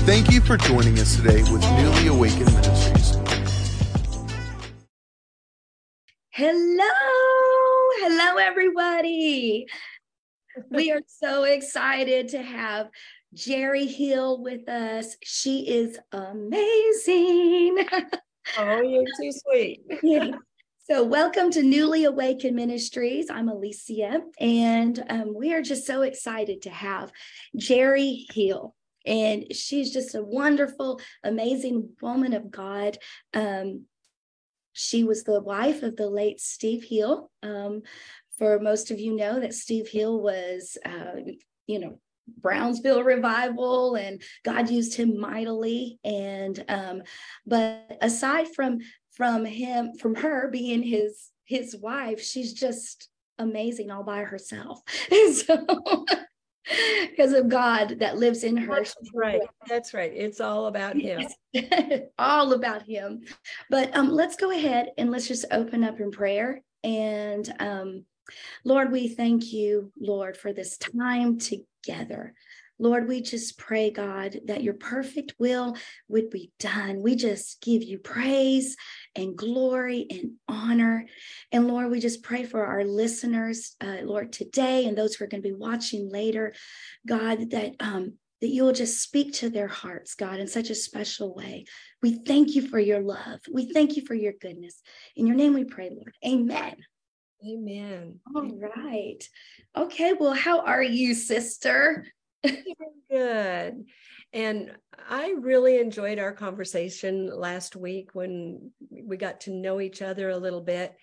Thank you for joining us today with Newly Awakened Ministries. Hello, hello, everybody. We are so excited to have Jeri Hill with us. She is amazing. Oh, you're too sweet. So, welcome to Newly Awakened Ministries. I'm Alicea, and um, we are just so excited to have Jeri Hill. And she's just a wonderful, amazing woman of God. Um, she was the wife of the late Steve Hill. Um, for most of you know that Steve Hill was, uh, you know, Brownsville revival and God used him mightily. And um, but aside from from him, from her being his his wife, she's just amazing all by herself. And so because of God that lives in her. That's right. That's right. It's all about him. all about him. But um, let's go ahead and let's just open up in prayer. And um, Lord, we thank you, Lord, for this time together. Lord, we just pray, God, that your perfect will would be done. We just give you praise and glory and honor. And Lord, we just pray for our listeners, uh, Lord, today and those who are going to be watching later, God, that um, that you will just speak to their hearts, God, in such a special way. We thank you for your love. We thank you for your goodness. In your name we pray, Lord. Amen. Amen. All right. Okay. Well, how are you, sister? Good. And I really enjoyed our conversation last week when we got to know each other a little bit.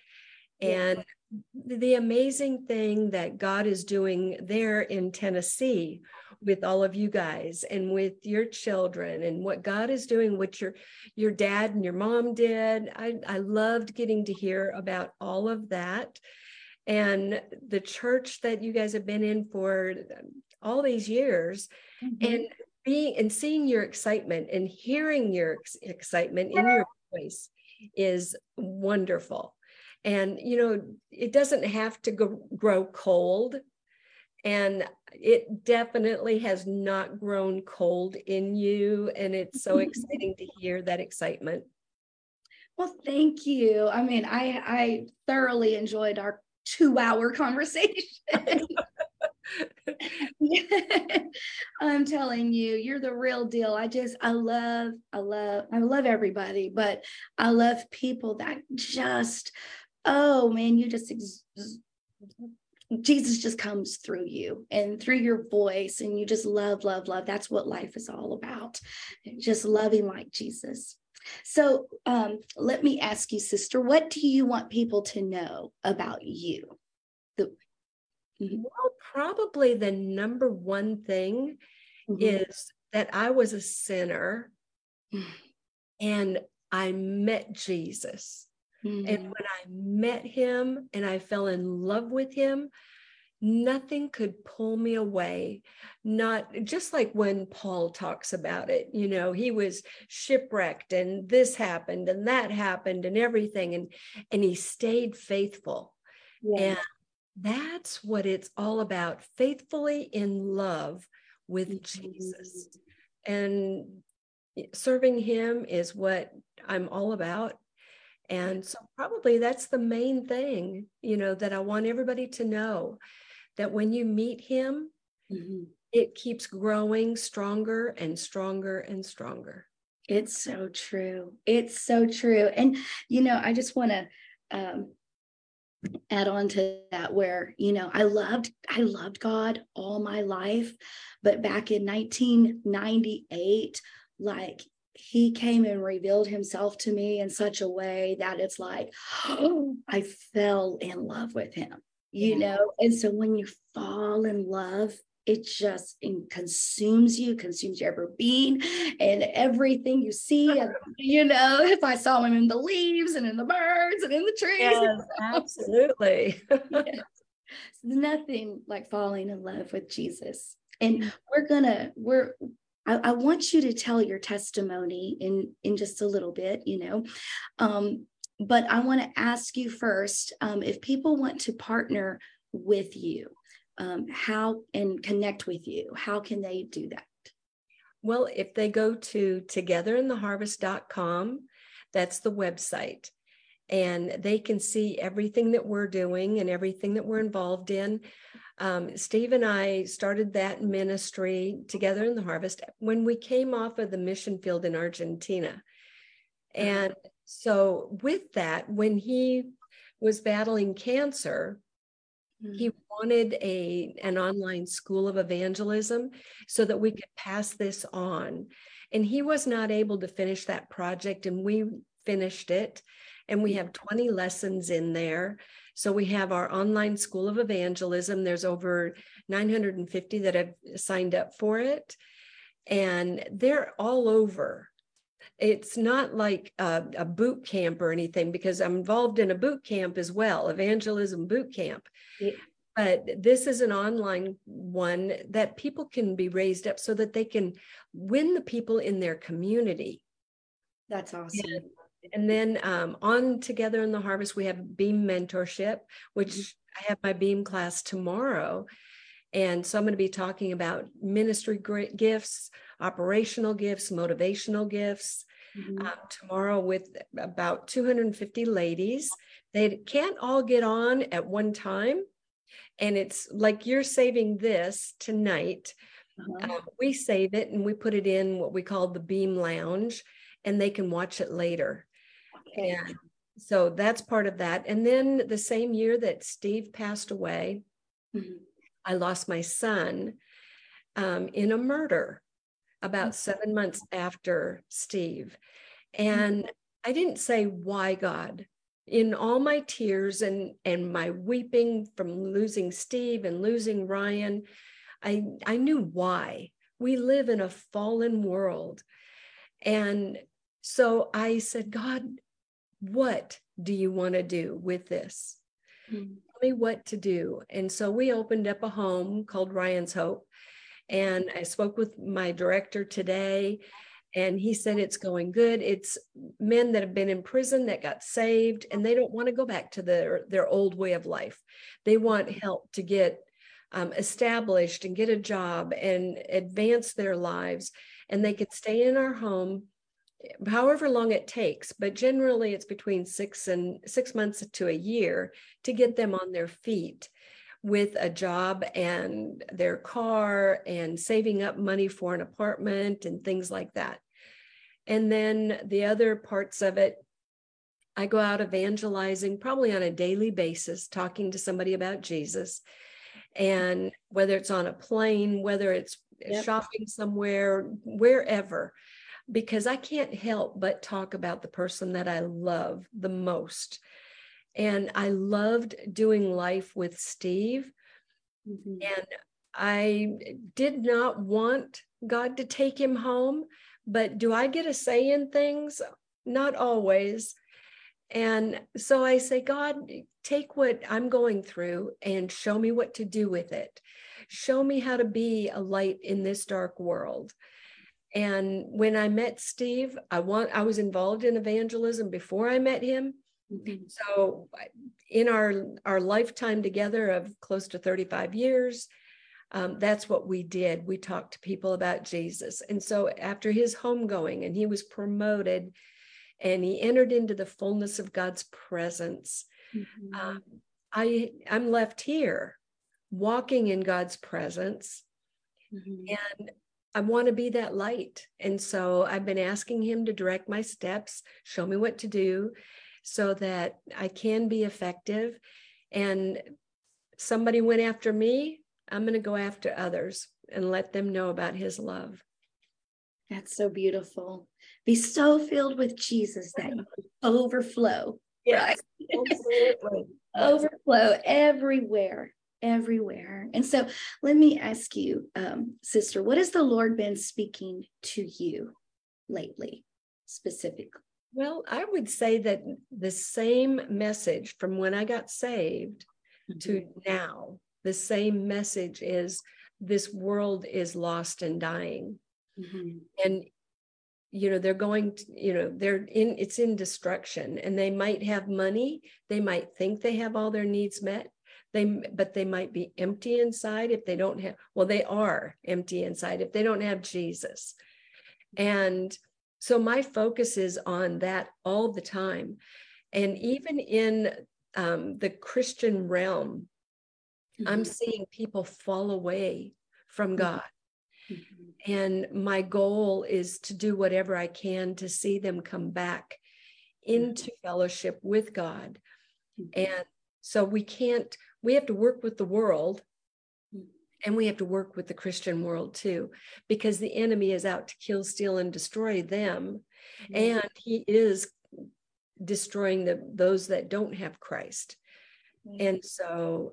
And yeah. the amazing thing that God is doing there in Tennessee with all of you guys and with your children and what God is doing, what your your dad and your mom did. I, I loved getting to hear about all of that. And the church that you guys have been in for all these years mm-hmm. and being and seeing your excitement and hearing your ex- excitement in your voice is wonderful. And you know it doesn't have to go, grow cold. And it definitely has not grown cold in you. And it's so exciting to hear that excitement. Well thank you. I mean i i thoroughly enjoyed our two hour conversation I'm telling you, you're the real deal. I just, I love, I love, I love everybody, but I love people that just, oh man, you just, Jesus just comes through you and through your voice, and you just love, love, love. That's what life is all about. Just loving like Jesus. So um, let me ask you, sister, what do you want people to know about you? The, mm-hmm. Well, probably the number one thing mm-hmm. is that I was a sinner and I met Jesus. Mm-hmm. And when I met him and I fell in love with him, nothing could pull me away. Not just like when Paul talks about it, you know, he was shipwrecked and this happened and that happened and everything. And and he stayed faithful. Yeah. And that's what it's all about faithfully in love with mm-hmm. Jesus. And serving him is what I'm all about. And so, probably that's the main thing, you know, that I want everybody to know that when you meet him, mm-hmm. it keeps growing stronger and stronger and stronger. It's so true. It's so true. And, you know, I just want to um, add on to that where you know i loved i loved god all my life but back in 1998 like he came and revealed himself to me in such a way that it's like oh, i fell in love with him you yeah. know and so when you fall in love it just consumes you, consumes your every being and everything you see. And, you know, if I saw him in the leaves and in the birds and in the trees. Yes, absolutely. yes. Nothing like falling in love with Jesus. And we're gonna, we're I, I, want you to tell your testimony in in just a little bit, you know. Um, but I want to ask you first um, if people want to partner with you um, how and connect with you, how can they do that? Well, if they go to togetherintheharvest.com, that's the website, and they can see everything that we're doing and everything that we're involved in. Um, Steve and I started that ministry together in the harvest when we came off of the mission field in Argentina. And so, with that, when he was battling cancer, he mm-hmm. wanted a an online school of evangelism so that we could pass this on. And he was not able to finish that project, and we finished it. And we have 20 lessons in there. So we have our online school of evangelism. There's over 950 that have signed up for it. And they're all over it's not like a, a, boot camp or anything because I'm involved in a boot camp as well, evangelism boot camp. Yeah. But this is an online one that people can be raised up so that they can win the people in their community. That's awesome. And, and then um, on Together in the Harvest, we have Beam Mentorship, which mm-hmm. I have my Beam class tomorrow. And so I'm going to be talking about ministry gifts, operational gifts, motivational gifts. Mm-hmm. Um, tomorrow with about 250 ladies. They can't all get on at one time. And it's like you're saving this tonight. Uh-huh. Uh, we save it and we put it in what we call the Beam Lounge, and they can watch it later. Okay. And so that's part of that. And then the same year that Steve passed away, mm-hmm. I lost my son um, in a murder about seven months after Steve. And I didn't say, Why God? In all my tears and, and my weeping from losing Steve and losing Ryan, I, I knew why. We live in a fallen world. And so I said, God, what do you want to do with this? Mm-hmm. Tell me what to do. And so we opened up a home called Ryan's Hope. And I spoke with my director today, and he said it's going good. It's men that have been in prison that got saved, and they don't want to go back to their, their old way of life. They want help to get um, established and get a job and advance their lives. And they could stay in our home however long it takes but generally it's between six and six months to a year to get them on their feet with a job and their car and saving up money for an apartment and things like that. And then the other parts of it, I go out evangelizing probably on a daily basis, talking to somebody about Jesus. And whether it's on a plane, whether it's yep. shopping somewhere, wherever, because I can't help but talk about the person that I love the most. And I loved doing life with Steve. Mm-hmm. And I did not want God to take him home, but do I get a say in things? Not always. And so I say, God, take what I'm going through and show me what to do with it. Show me how to be a light in this dark world. And when I met Steve, I want I was involved in evangelism before I met him. Mm-hmm. So in our our lifetime together of close to 35 years, um, that's what we did. We talked to people about Jesus. And so after his homegoing and he was promoted and he entered into the fullness of God's presence, mm-hmm. um, I I'm left here walking in God's presence. Mm-hmm. And I want to be that light. And so I've been asking him to direct my steps, show me what to do so that I can be effective. And somebody went after me, I'm going to go after others and let them know about his love. That's so beautiful. Be so filled with Jesus that you overflow. Yes, right? overflow everywhere, everywhere. And so let me ask you, um, sister, what has the Lord been speaking to you lately, specifically? Well, I would say that the same message from when I got saved mm-hmm. to now, the same message is this world is lost and dying. Mm-hmm. And you know they're going to, you know they're in it's in destruction and they might have money they might think they have all their needs met they but they might be empty inside if they don't have well they are empty inside if they don't have jesus and so my focus is on that all the time and even in um, the christian realm mm-hmm. i'm seeing people fall away from mm-hmm. god mm-hmm. and my goal is to do whatever i can to see them come back into mm-hmm. fellowship with god mm-hmm. and so we can't we have to work with the world and we have to work with the Christian world too, because the enemy is out to kill, steal, and destroy them. Mm-hmm. And he is destroying the, those that don't have Christ. Mm-hmm. And so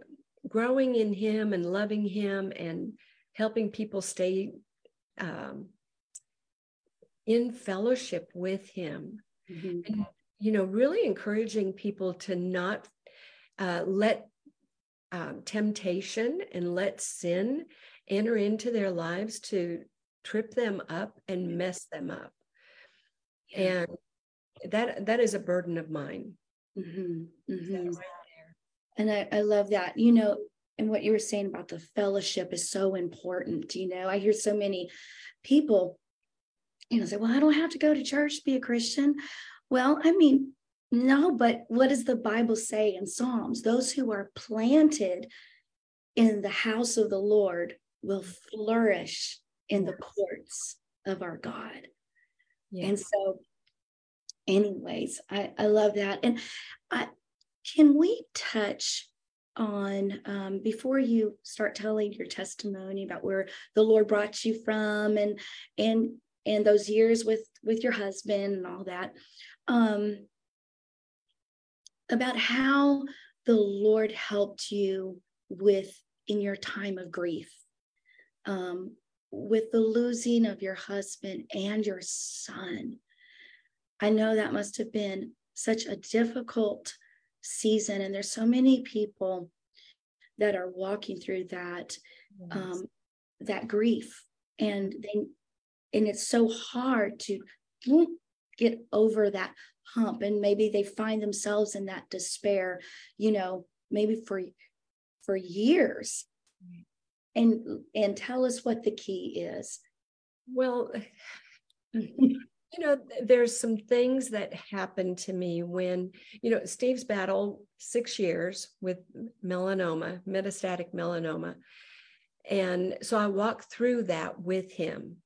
growing in him and loving him and helping people stay um, in fellowship with him. Mm-hmm. And, you know, really encouraging people to not uh, let um, temptation and let sin enter into their lives to trip them up and mess them up. And that that is a burden of mine. Mm-hmm. Mm-hmm. Right and I, I love that. You know, and what you were saying about the fellowship is so important. You know, I hear so many people, you know, say, well, I don't have to go to church to be a Christian. Well, I mean, no, but what does the Bible say in Psalms? Those who are planted in the house of the Lord will flourish in the courts of our God. Yes. And so, anyways, I, I love that. And I, can we touch on um, before you start telling your testimony about where the Lord brought you from and and and those years with with your husband and all that? Um, about how the Lord helped you with in your time of grief, um, with the losing of your husband and your son. I know that must have been such a difficult season, and there's so many people that are walking through that yes. um, that grief, and they and it's so hard to get over that hump and maybe they find themselves in that despair you know maybe for for years. And and tell us what the key is. Well you know there's some things that happened to me when you know steve's battle six years with melanoma metastatic melanoma. And so i walked through that with him.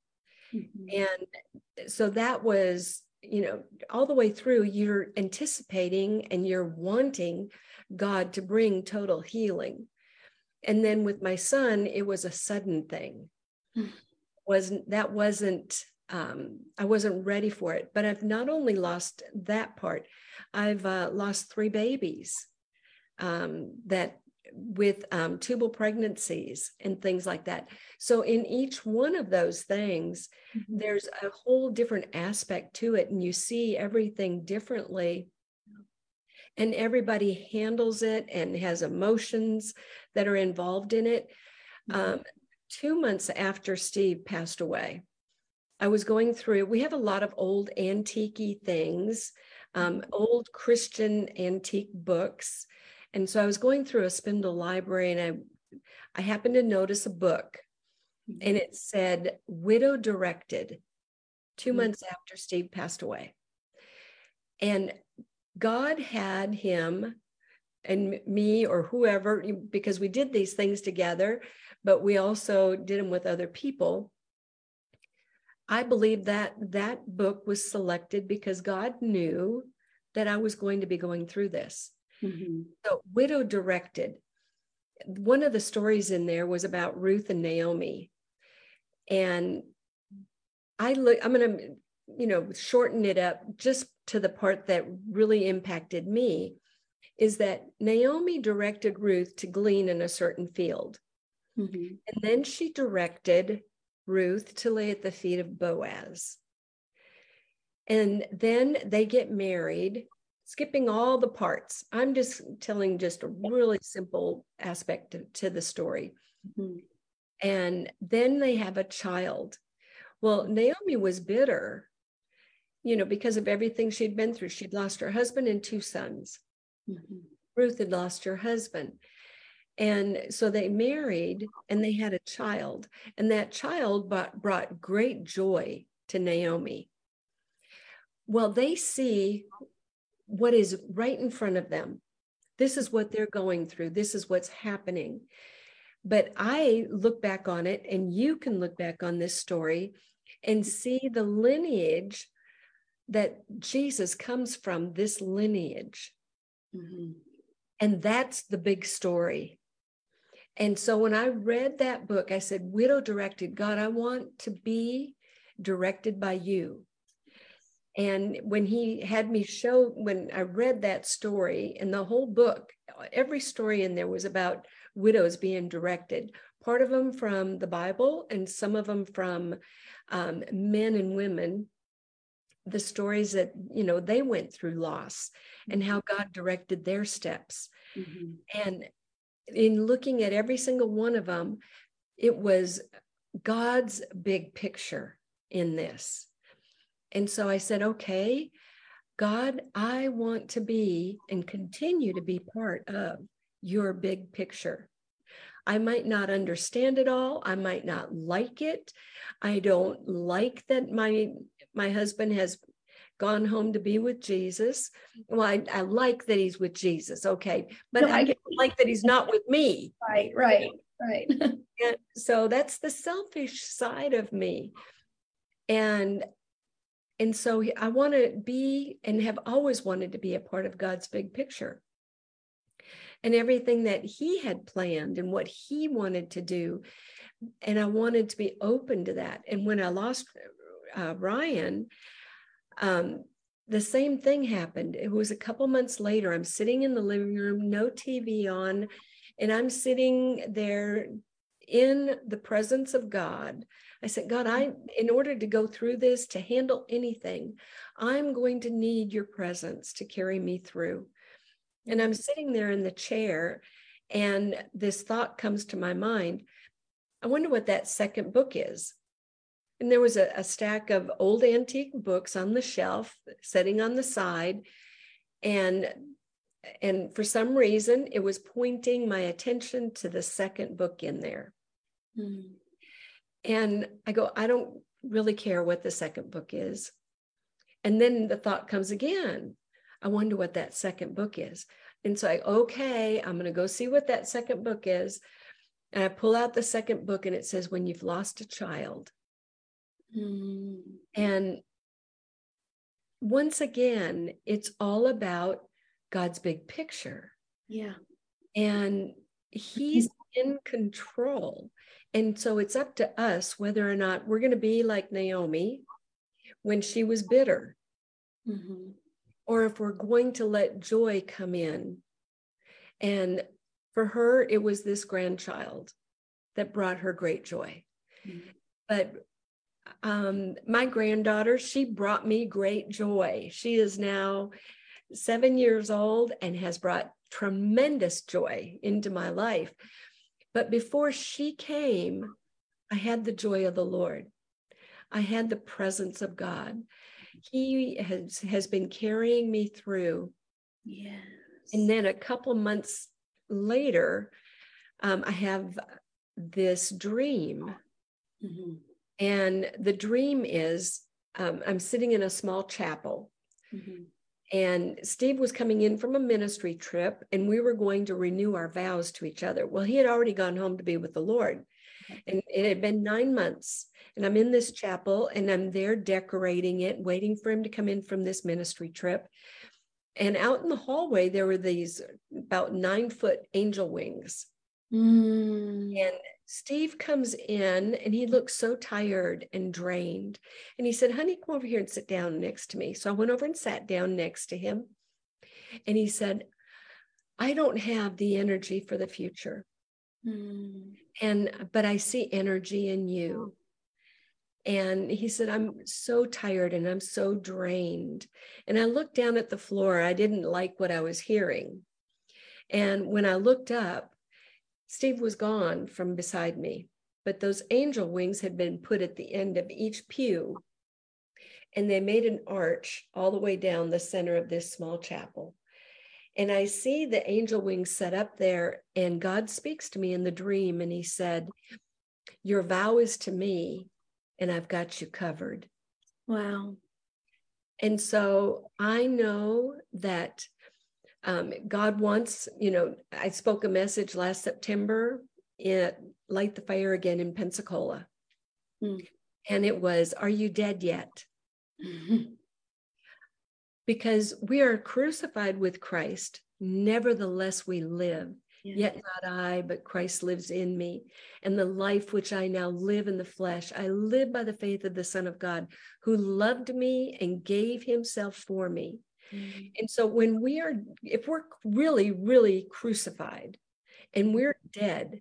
Mm-hmm. and so that was you know, all the way through, you're anticipating and you're wanting God to bring total healing. And then with my son, it was a sudden thing. Mm. Wasn't that wasn't um, I wasn't ready for it. But I've not only lost that part, I've uh, lost three babies um, that with um, tubal pregnancies and things like that. So, in each one of those things, mm-hmm. there's a whole different aspect to it, and you see everything differently. And everybody handles it and has emotions that are involved in it. Mm-hmm. Um, two months after Steve passed away, I was going through, we have a lot of old antique things, um, mm-hmm. old Christian antique books and so I was going through a spindle library and I I happened to notice a book and mm-hmm. it said widow directed 2 mm-hmm. months after Steve passed away. And God had him and me or whoever because we did these things together but we also did them with other people i believe that that book was selected because god knew that i was going to be going through this Mm-hmm. So, widow directed. One of the stories in there was about Ruth and Naomi. And I look, I'm going to, you know, shorten it up just to the part that really impacted me is that Naomi directed Ruth to glean in a certain field. Mm-hmm. And then she directed Ruth to lay at the feet of Boaz. And then they get married skipping all the parts. I'm just telling just a really simple aspect to, to the story. Mm-hmm. And then they have a child. Well, Naomi was bitter, you know, because of everything she'd been through. She'd lost her husband and two sons. Mm-hmm. Ruth had lost her husband. And so they married and they had a child, and that child brought, brought great joy to Naomi. Well, they see what is right in front of them. This is what they're going through, this is what's happening. But I look back on it, and you can look back on this story and see the lineage that Jesus comes from, this lineage. Mm-hmm. And that's the big story. And so when I read that book, I said, Widow directed, God, I want to be directed by you. And when he had me show, when I read that story and the whole book, every story in there was about widows being directed, part of them from the Bible and some of them from um, men and women, the stories that, you know, they went through loss and how God directed their steps. Mm-hmm. And in looking at every single one of them, it was God's big picture in this. And so I said, okay, God, I want to be and continue to be part of your big picture. I might not understand it all. I might not like it. I don't like that my my husband has gone home to be with Jesus. Well, I, I like that he's with Jesus, okay, but no, I, I like that he's not with me. Right, right, right. and so that's the selfish side of me, and and so I want to be and have always wanted to be a part of God's big picture. And everything that he had planned and what he wanted to do. And I wanted to be open to that. And when I lost uh, Ryan, um, the same thing happened. It was a couple months later. I'm sitting in the living room, no TV on, and I'm sitting there in the presence of God. I said, God, I in order to go through this, to handle anything, I'm going to need your presence to carry me through. And I'm sitting there in the chair, and this thought comes to my mind. I wonder what that second book is. And there was a, a stack of old antique books on the shelf, sitting on the side. And and for some reason, it was pointing my attention to the second book in there. Mm. And I go, I don't really care what the second book is. And then the thought comes again. I wonder what that second book is. And so I, okay, I'm going to go see what that second book is. And I pull out the second book and it says, When you've lost a child. Mm. And once again, it's all about God's big picture. Yeah. And He's in control. And so it's up to us whether or not we're going to be like Naomi when she was bitter, mm-hmm. or if we're going to let joy come in. And for her, it was this grandchild that brought her great joy. Mm-hmm. But um, my granddaughter, she brought me great joy. She is now seven years old and has brought tremendous joy into my life. But before she came, I had the joy of the Lord. I had the presence of God. He has, has been carrying me through. Yes. And then a couple months later, um, I have this dream. Mm-hmm. And the dream is um, I'm sitting in a small chapel. Mm-hmm. And Steve was coming in from a ministry trip, and we were going to renew our vows to each other. Well, he had already gone home to be with the Lord. And it had been nine months. And I'm in this chapel and I'm there decorating it, waiting for him to come in from this ministry trip. And out in the hallway, there were these about nine foot angel wings. Mm. And Steve comes in and he looks so tired and drained. And he said, Honey, come over here and sit down next to me. So I went over and sat down next to him. And he said, I don't have the energy for the future. Mm. And, but I see energy in you. And he said, I'm so tired and I'm so drained. And I looked down at the floor. I didn't like what I was hearing. And when I looked up, Steve was gone from beside me, but those angel wings had been put at the end of each pew, and they made an arch all the way down the center of this small chapel. And I see the angel wings set up there, and God speaks to me in the dream, and He said, Your vow is to me, and I've got you covered. Wow. And so I know that um, God wants, you know, I spoke a message last September at Light the Fire Again in Pensacola. Mm. And it was, Are you dead yet? Mm-hmm. Because we are crucified with Christ, nevertheless we live. Yet not I, but Christ lives in me. And the life which I now live in the flesh, I live by the faith of the Son of God, who loved me and gave himself for me. Mm-hmm. And so when we are, if we're really, really crucified and we're dead,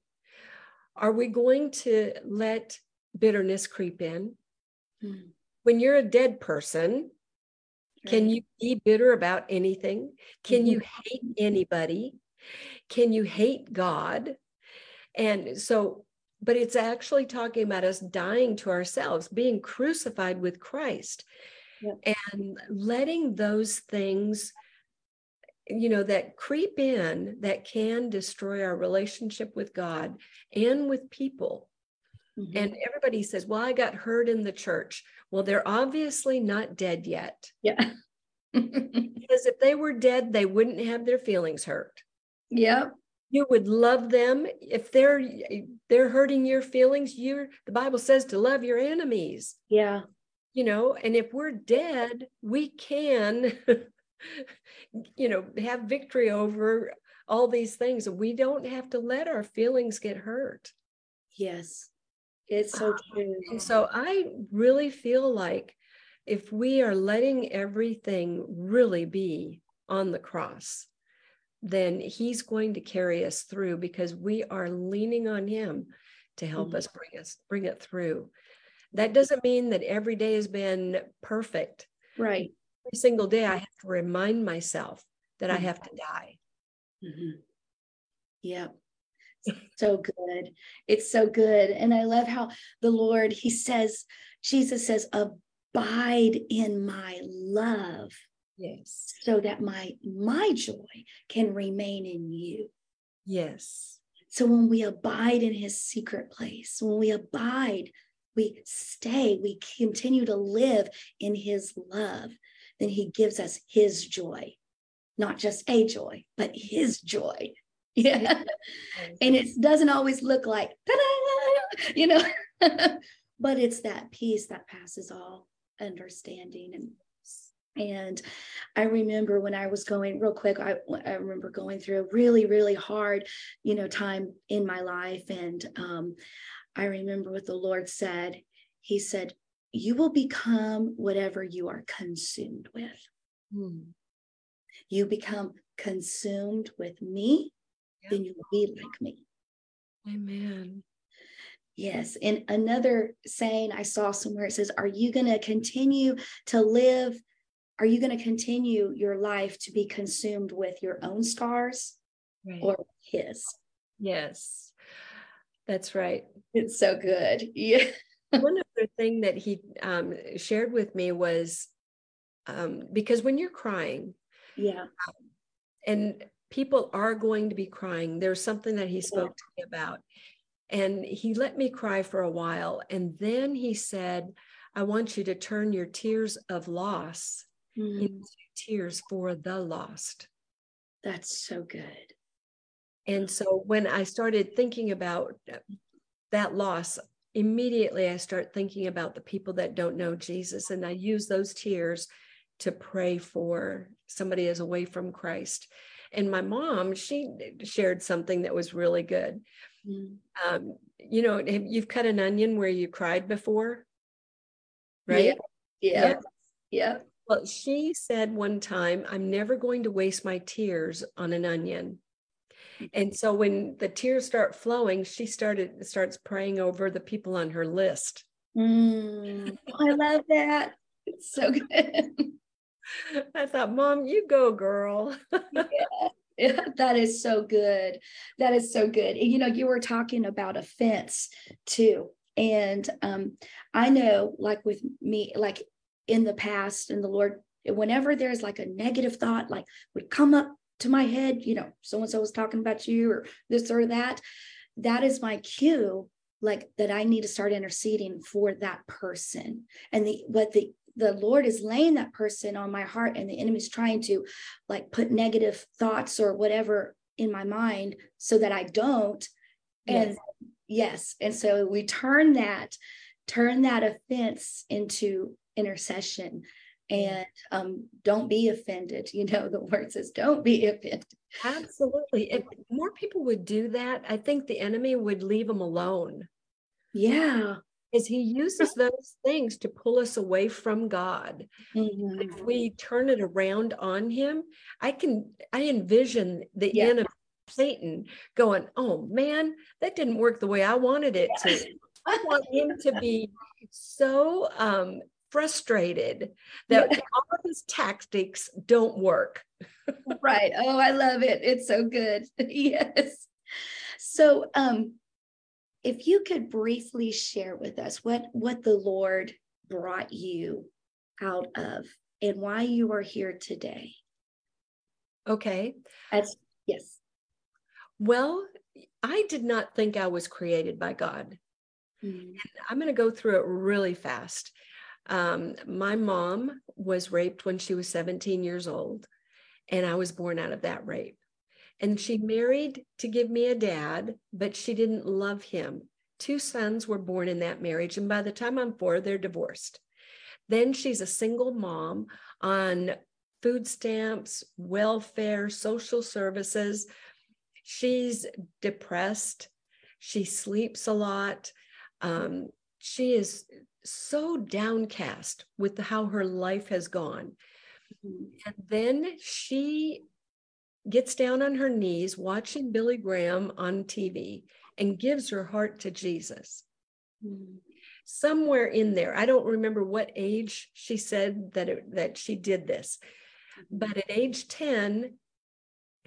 are we going to let bitterness creep in? Mm-hmm. When you're a dead person, right. can you be bitter about anything? Can mm-hmm. you hate anybody? Can you hate God? And so, but it's actually talking about us dying to ourselves, being crucified with Christ, yeah. and letting those things, you know, that creep in that can destroy our relationship with God and with people. Mm-hmm. And everybody says, Well, I got hurt in the church. Well, they're obviously not dead yet. Yeah. because if they were dead, they wouldn't have their feelings hurt. Yep. You would love them if they're they're hurting your feelings. You're the Bible says to love your enemies. Yeah. You know, and if we're dead, we can, you know, have victory over all these things. We don't have to let our feelings get hurt. Yes. It's so true. And so I really feel like if we are letting everything really be on the cross, then he's going to carry us through because we are leaning on him to help mm-hmm. us bring us bring it through that doesn't mean that every day has been perfect right every single day i have to remind myself that mm-hmm. i have to die mm-hmm. yeah so good it's so good and i love how the lord he says jesus says abide in my love Yes. So that my my joy can remain in you. Yes. So when we abide in his secret place, when we abide, we stay, we continue to live in his love, then he gives us his joy. Not just a joy, but his joy. Yeah. and it doesn't always look like, you know, but it's that peace that passes all understanding and and I remember when I was going real quick, I, I remember going through a really, really hard, you know, time in my life. And um, I remember what the Lord said. He said, You will become whatever you are consumed with. Hmm. You become consumed with me, yep. then you will be like me. Amen. Yes. And another saying I saw somewhere it says, Are you going to continue to live are you going to continue your life to be consumed with your own scars right. or his? Yes, that's right. It's so good. Yeah. One other thing that he um, shared with me was um, because when you're crying, yeah, um, and people are going to be crying, there's something that he spoke yeah. to me about. And he let me cry for a while. And then he said, I want you to turn your tears of loss mm. into tears for the lost. That's so good. And so when I started thinking about that loss, immediately I start thinking about the people that don't know Jesus. And I use those tears to pray for somebody is away from Christ. And my mom, she shared something that was really good. Mm. Um, you know, you've cut an onion where you cried before, right? Yeah. Yeah. yeah. Well, she said one time, I'm never going to waste my tears on an onion. And so when the tears start flowing, she started starts praying over the people on her list. Mm, I love that. It's so good. I thought, Mom, you go, girl. yeah. yeah, that is so good. That is so good. And, you know, you were talking about offense too. And um, I know, like with me, like in the past and the Lord, whenever there's like a negative thought, like would come up to my head, you know, so and so was talking about you or this or that, that is my cue like that I need to start interceding for that person. And the what the the Lord is laying that person on my heart and the enemy's trying to like put negative thoughts or whatever in my mind so that I don't. And yes, yes. and so we turn that turn that offense into intercession and um, don't be offended. You know, the word says, don't be offended. Absolutely. If more people would do that, I think the enemy would leave them alone. Yeah. Is he uses those things to pull us away from God. Mm-hmm. If we turn it around on him, I can I envision the yeah. enemy Satan going, oh man, that didn't work the way I wanted it to. I want him to be so um, frustrated that yeah. all of his tactics don't work. right. Oh, I love it. It's so good. yes. So um if you could briefly share with us what what the Lord brought you out of and why you are here today. Okay. Yes. Well, I did not think I was created by God. Mm-hmm. I'm going to go through it really fast. Um, my mom was raped when she was 17 years old, and I was born out of that rape. And she married to give me a dad, but she didn't love him. Two sons were born in that marriage, and by the time I'm four, they're divorced. Then she's a single mom on food stamps, welfare, social services. She's depressed. She sleeps a lot. Um, she is so downcast with how her life has gone. Mm-hmm. And then she gets down on her knees watching Billy Graham on TV and gives her heart to Jesus. Mm-hmm. Somewhere in there, I don't remember what age she said that it, that she did this, but at age 10,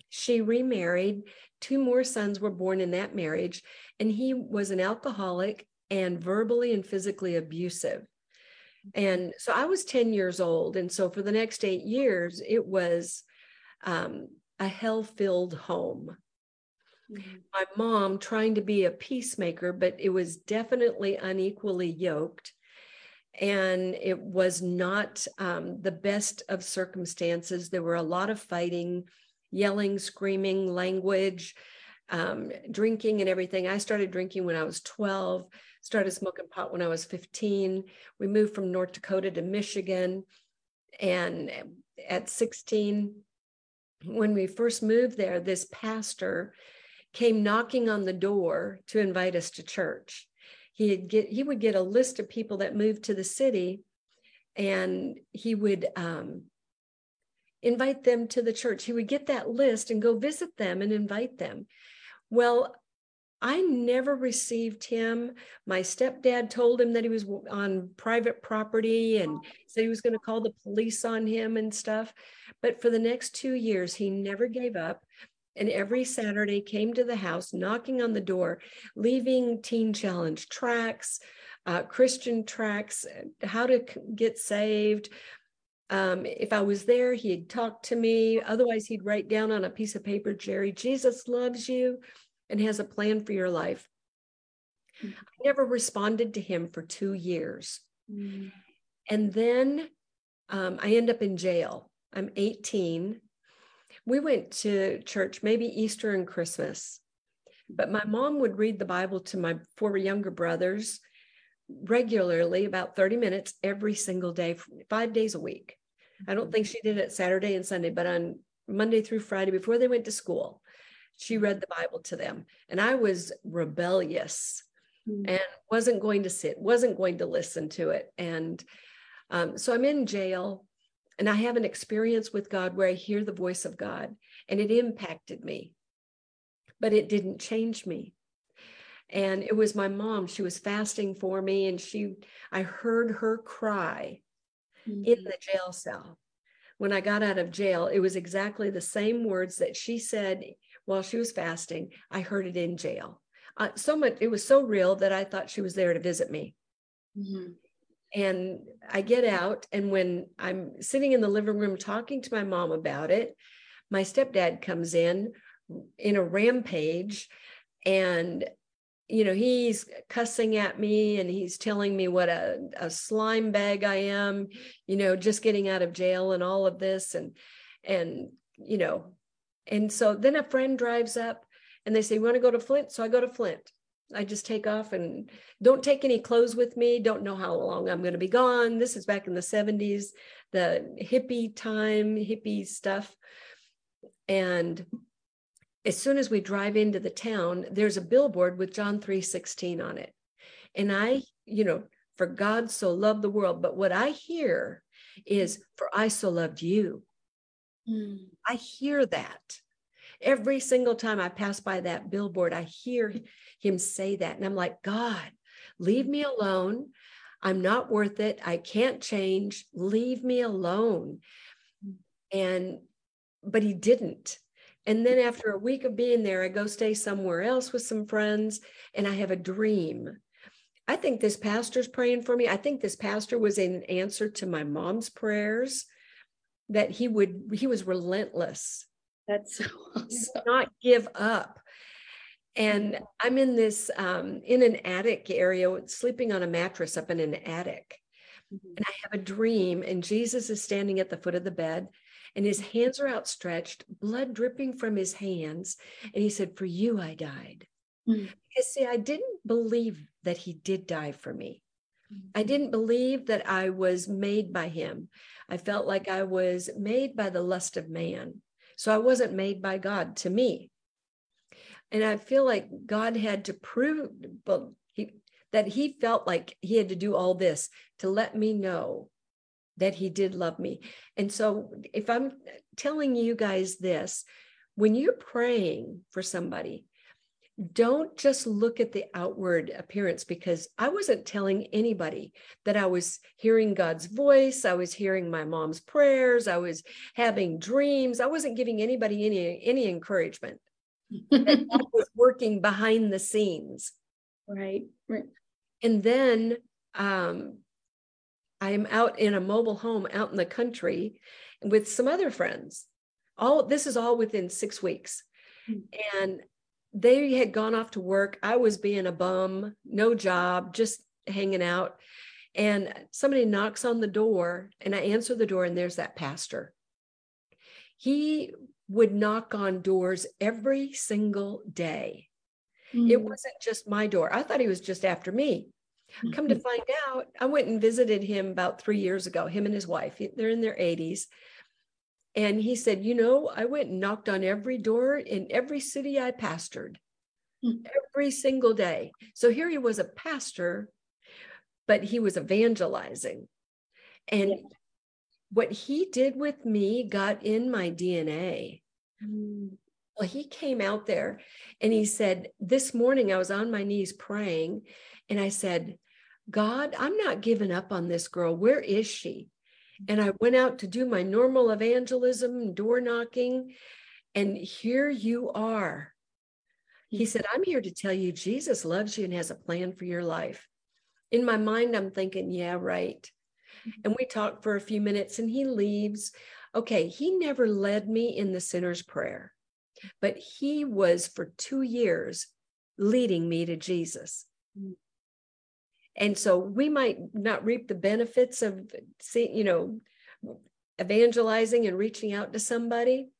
she remarried. Two more sons were born in that marriage, and he was an alcoholic and verbally and physically abusive. And so I was 10 years old. And so for the next eight years, it was um, a hell filled home. Mm-hmm. My mom trying to be a peacemaker, but it was definitely unequally yoked. And it was not um, the best of circumstances. There were a lot of fighting, yelling, screaming, language, um, drinking, and everything. I started drinking when I was 12 started smoking pot when I was 15. We moved from North Dakota to Michigan. And at 16, when we first moved there, this pastor came knocking on the door to invite us to church. He'd get he would get a list of people that moved to the city, and he would um, invite them to the church. He would get that list and go visit them and invite them. Well, I never received him. My stepdad told him that he was on private property and said he was going to call the police on him and stuff. But for the next two years, he never gave up. And every Saturday came to the house, knocking on the door, leaving Teen Challenge tracks, uh, Christian tracks, how to get saved. Um, if I was there, he'd talk to me. Otherwise, he'd write down on a piece of paper, Jeri, Jesus loves you and has a plan for your life. Mm-hmm. I never responded to him for two years. Mm-hmm. And then um, I end up in jail. I'm 18. We went to church, maybe Easter and Christmas, but my mom would read the Bible to my four younger brothers regularly, about 30 minutes every single day, five days a week. I don't think she did it Saturday and Sunday, but on Monday through Friday before they went to school she read the Bible to them. And I was rebellious mm-hmm. and wasn't going to sit, wasn't going to listen to it. And um, so I'm in jail and I have an experience with God where I hear the voice of God and it impacted me, but it didn't change me. And it was my mom, she was fasting for me and she, I heard her cry mm-hmm. in the jail cell. When I got out of jail, it was exactly the same words that she said while she was fasting. I heard it in jail. Uh, so much, it was so real that I thought she was there to visit me. Mm-hmm. And I get out, and when I'm sitting in the living room talking to my mom about it, my stepdad comes in in a rampage and you know he's cussing at me and he's telling me what a, a slime bag i am you know just getting out of jail and all of this and and you know and so then a friend drives up and they say you want to go to flint? So i go to flint. I just take off and don't take any clothes with me don't know how long i'm going to be gone. This is back in the 70s the hippie time hippie stuff. And as soon as we drive into the town, there's a billboard with John 3:16 on it. And I, you know, for God so loved the world, but what I hear is for I so loved you. Mm. I hear that. Every single time I pass by that billboard, I hear him say that. And I'm like, God, leave me alone. I'm not worth it. I can't change. Leave me alone. And, but he didn't. And then after a week of being there, I go stay somewhere else with some friends and I have a dream. I think this pastor's praying for me. I think this pastor was an answer to my mom's prayers that he would, he was relentless. That's so awesome. Not give up. And I'm in this, um, in an attic area, sleeping on a mattress up in an attic. Mm-hmm. And I have a dream, and Jesus is standing at the foot of the bed and his hands are outstretched, blood dripping from his hands. And he said, For you, I died. Mm-hmm. Because, see, I didn't believe that he did die for me. I didn't believe that I was made by him. I felt like I was made by the lust of man. So I wasn't made by God to me. And I feel like God had to prove he, that he felt like he had to do all this to let me know that he did love me. And so if I'm telling you guys this, when you're praying for somebody, don't just look at the outward appearance because I wasn't telling anybody that I was hearing God's voice. I was hearing my mom's prayers. I was having dreams. I wasn't giving anybody any, any encouragement. I was working behind the scenes. Right. Right. And then um, I am out in a mobile home out in the country with some other friends. All this is all within six weeks. Mm-hmm. And they had gone off to work. I was being a bum, no job, just hanging out. And somebody knocks on the door, and I answer the door, and there's that pastor. He would knock on doors every single day. Mm. It wasn't just my door. I thought he was just after me. Come to mm-hmm. find out, I went and visited him about three years ago, him and his wife. They're in their 80s. And he said, You know, I went and knocked on every door in every city I pastored mm. every single day. So here he was a pastor, but he was evangelizing. And yeah. what he did with me got in my DNA. Mm. Well, he came out there and he said, This morning I was on my knees praying, and I said, God, I'm not giving up on this girl. Where is she? And I went out to do my normal evangelism, door knocking, and here you are. He said, I'm here to tell you Jesus loves you and has a plan for your life. In my mind, I'm thinking, yeah, right. Mm-hmm. And we talked for a few minutes and he leaves. Okay, he never led me in the sinner's prayer, but he was for two years leading me to Jesus. Mm. And so we might not reap the benefits of, see, you know, evangelizing and reaching out to somebody,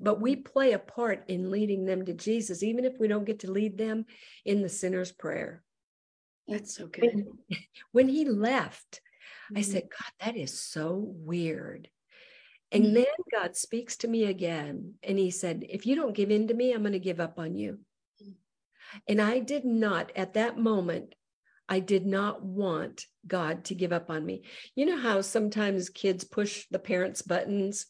but we play a part in leading them to Jesus, even if we don't get to lead them in the sinner's prayer. That's so good. When, when he left, mm-hmm. I said, God, that is so weird. And mm-hmm. then God speaks to me again, and he said, If you don't give in to me, I'm going to give up on you. Mm-hmm. And I did not at that moment I did not want God to give up on me. You know how sometimes kids push the parents' buttons?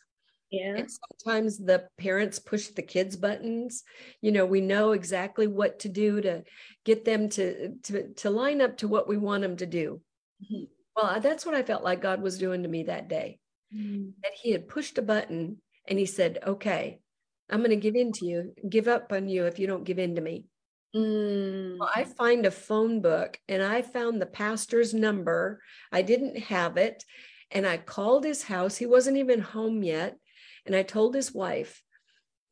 Yeah. And sometimes the parents push the kids' buttons. You know, we know exactly what to do to get them to to, to line up to what we want them to do. Mm-hmm. Well, that's what I felt like God was doing to me that day. Mm-hmm. That He had pushed a button and He said, Okay, I'm going to give in to you, give up on you if you don't give in to me. Mm. Well, I find a phone book and I found the pastor's number. I didn't have it. And I called his house. He wasn't even home yet. And I told his wife,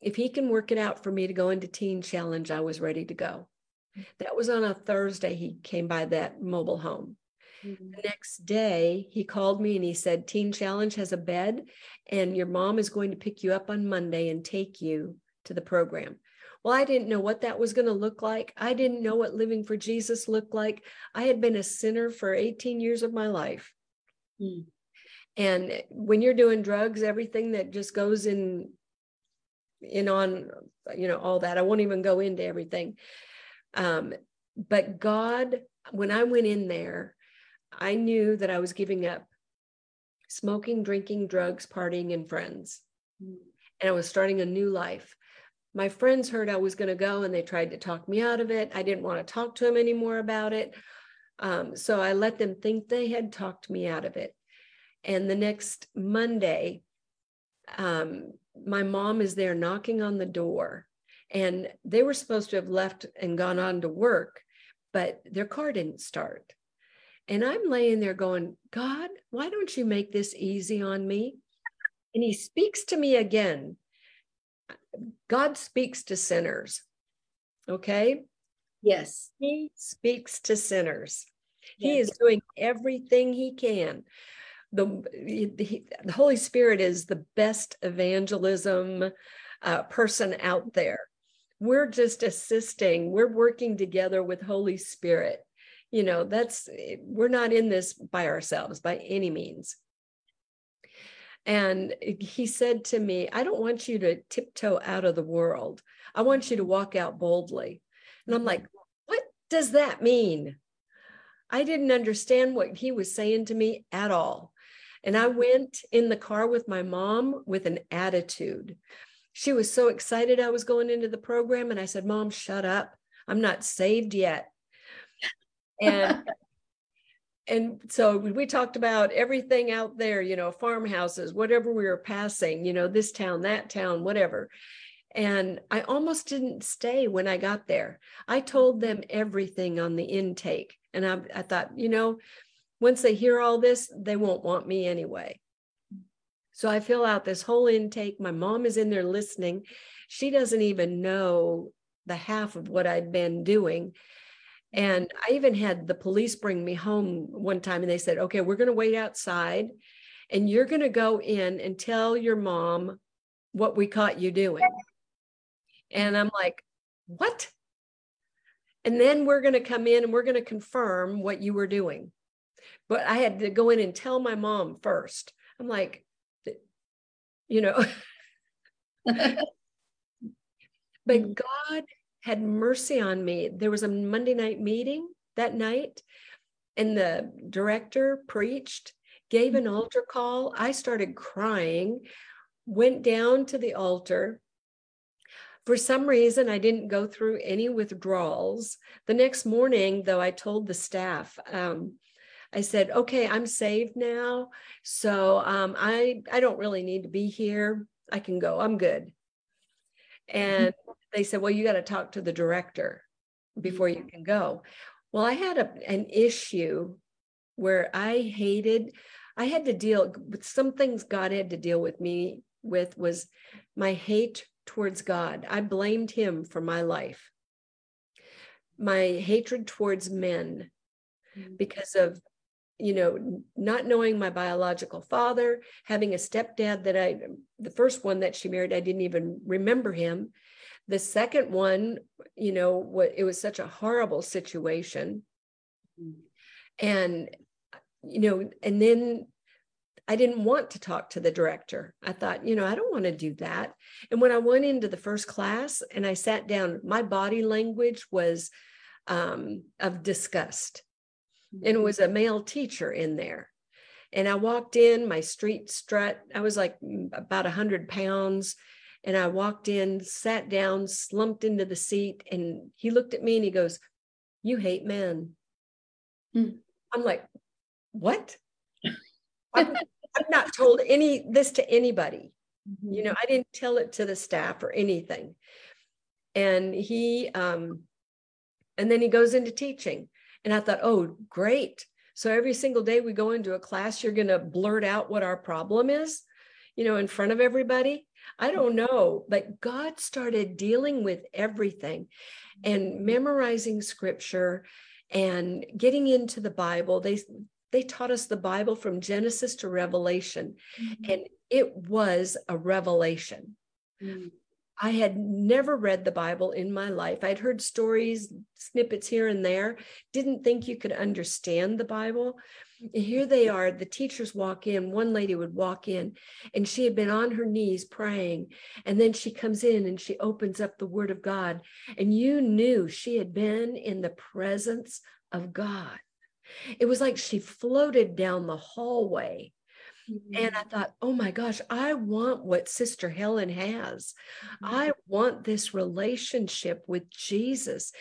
if he can work it out for me to go into Teen Challenge, I was ready to go. That was on a Thursday. He came by that mobile home. Mm-hmm. The next day, he called me and he said, Teen Challenge has a bed, and your mom is going to pick you up on Monday and take you to the program. Well, I didn't know what that was going to look like. I didn't know what living for Jesus looked like. I had been a sinner for 18 years of my life. Mm. And when you're doing drugs, everything that just goes in in on you know all that i won't even go into everything um, but god when i went in there i knew that i was giving up smoking drinking drugs partying and friends mm. and i was starting a new life my friends heard i was going to go and they tried to talk me out of it. I didn't want to talk to them anymore about it. Um, so i let them think they had talked me out of it. And the next monday um, my mom is there knocking on the door. And they were supposed to have left and gone on to work but their car didn't start. And i'm laying there going god why don't you make this easy on me? And he speaks to me again god speaks to sinners okay yes he speaks to sinners yes. he is doing everything he can the, the, the Holy Spirit is the best evangelism uh, person out there. We're just assisting, we're working together with Holy Spirit. You know, that's, we're not in this by ourselves by any means. And he said to me, I don't want you to tiptoe out of the world. I want you to walk out boldly. And I'm mm-hmm. like, what does that mean? I didn't understand what he was saying to me at all. And I went in the car with my mom with an attitude. She was so excited I was going into the program. And I said, Mom, shut up. I'm not saved yet. And and so we talked about everything out there, you know, farmhouses, whatever we were passing, you know, this town, that town, whatever. And I almost didn't stay when I got there. I told them everything on the intake. And I, I thought, you know, once they hear all this, they won't want me anyway. So I fill out this whole intake. My mom is in there listening. She doesn't even know the half of what I'd been doing. And I even had the police bring me home one time and they said, okay, we're going to wait outside and you're going to go in and tell your mom what we caught you doing. And I'm like, what? And then we're going to come in and we're going to confirm what you were doing but I had to go in and tell my mom first. I'm like, you know, but. God had mercy on me. There was a Monday night meeting that night, and the director preached, gave an altar call. I started crying, went down to the altar. For some reason, I didn't go through any withdrawals. The next morning, though, I told the staff, um, I said, okay, I'm saved now. So um, I, I don't really need to be here. I can go. I'm good. And mm-hmm. They said, well, you got to talk to the director before you can go. Well, I had a, an issue where I hated, I had to deal with some things God had to deal with me with was my hate towards God. I blamed him for my life. My hatred towards men mm-hmm. because of you know, not knowing my biological father, having a stepdad that I, the first one that she married, I didn't even remember him. The second one, you know, what it was such a horrible situation. Mm. And, you know, and then I didn't want to talk to the director. I thought, you know, I don't want to do that. And when I went into the first class and I sat down, my body language was um, of disgust and it mm-hmm. was a male teacher in there. And I walked in, my street strut, I was like mm, about 100 pounds. And I walked in, sat down, slumped into the seat, and he looked at me and he goes, You hate men. Mm. I'm like, What? I've, I've, not told any this to anybody. Mm-hmm. You know, I didn't tell it to the staff or anything. And he, um, and then he goes into teaching. And I thought, oh, great. So every single day we go into a class, you're going to blurt out what our problem is, you know, in front of everybody. I don't know, but God started dealing with everything and memorizing scripture and getting into the Bible. They they taught us the Bible from Genesis to Revelation, mm-hmm. and it was a revelation. Mm-hmm. I had never read the Bible in my life. I'd heard stories, snippets here and there, didn't think you could understand the Bible. And here they are, the teachers walk in. One lady would walk in, and she had been on her knees praying. And then she comes in and she opens up the Word of God. And you knew she had been in the presence of God. It was like she floated down the hallway Mm-hmm. And I thought, oh my gosh, I want what Sister Helen has. Mm-hmm. I want this relationship with Jesus.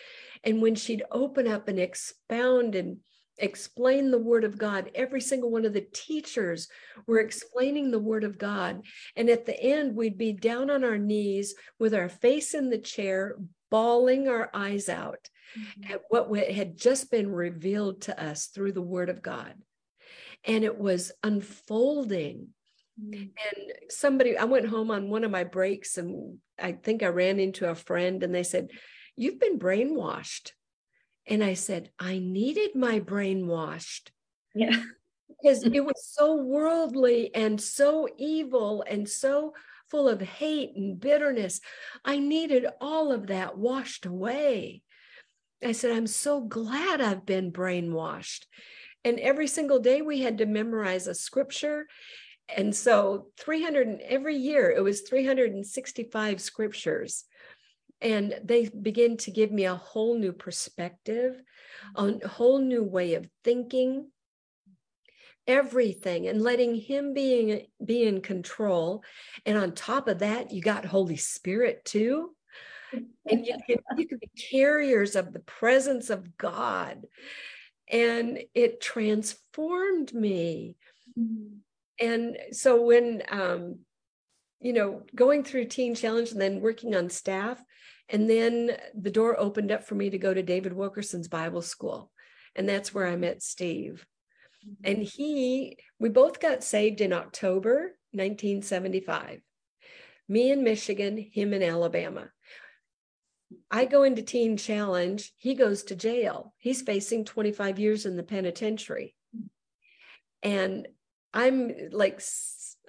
And when she'd open up and expound and explain the word of God, every single one of the teachers were explaining the word of God. And at the end, we'd be down on our knees with our face in the chair, bawling our eyes out mm-hmm. at what had just been revealed to us through the word of God and it was unfolding. Mm. And somebody, I went home on one of my breaks and I think I ran into a friend and they said, You've been brainwashed. And I said, I needed my brainwashed. Yeah. because it was so worldly and so evil and so full of hate and bitterness. I needed all of that washed away. I said, I'm so glad I've been brainwashed. And every single day we had to memorize a scripture. And so 300 every year it was 365 scriptures. And they begin to give me a whole new perspective, a whole new way of thinking, everything, and letting him being be in control. And on top of that, you got Holy Spirit too and you can, you can be carriers of the presence of God and it transformed me. Mm-hmm. And so when um, you know, going through Teen Challenge and then working on staff, and then the door opened up for me to go to David Wilkerson's Bible School, and that's where I met Steve. Mm-hmm. And he, we both got saved in October 1975. Me in Michigan, him in Alabama. I go into Teen Challenge, he goes to jail. He's facing 25 years in the penitentiary. And I'm like,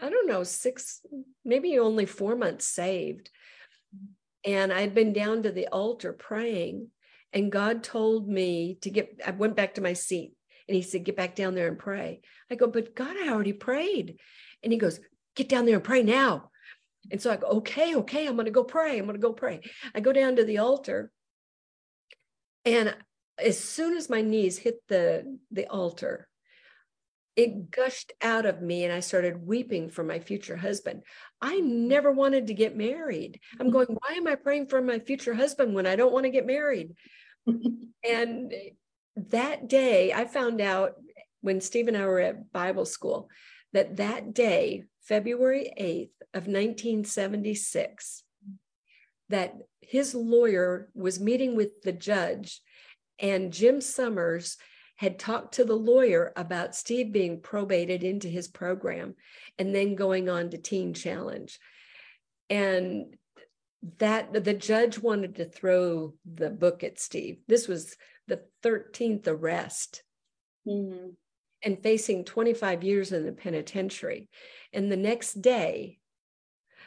I don't know, six, maybe only four months saved. And I'd been down to the altar praying, and God told me to get, I went back to my seat and he said, Get back down there and pray. I go, But God, I already prayed. And he goes, Get down there and pray now. And so I go, okay, okay, I'm going to go pray. I'm going to go pray. I go down to the altar. And as soon as my knees hit the, the altar, it gushed out of me and I started weeping for my future husband. I never wanted to get married. I'm mm-hmm. going, why am I praying for my future husband when I don't want to get married? and that day, I found out when Steve and I were at Bible school that that day, February 8th of 1976, that his lawyer was meeting with the judge and Jim Summers had talked to the lawyer about Steve being probated into his program and then going on to Teen Challenge. And that the judge wanted to throw the book at Steve. This was the 13th arrest. Mm-hmm and facing 25 years in the penitentiary. And the next day,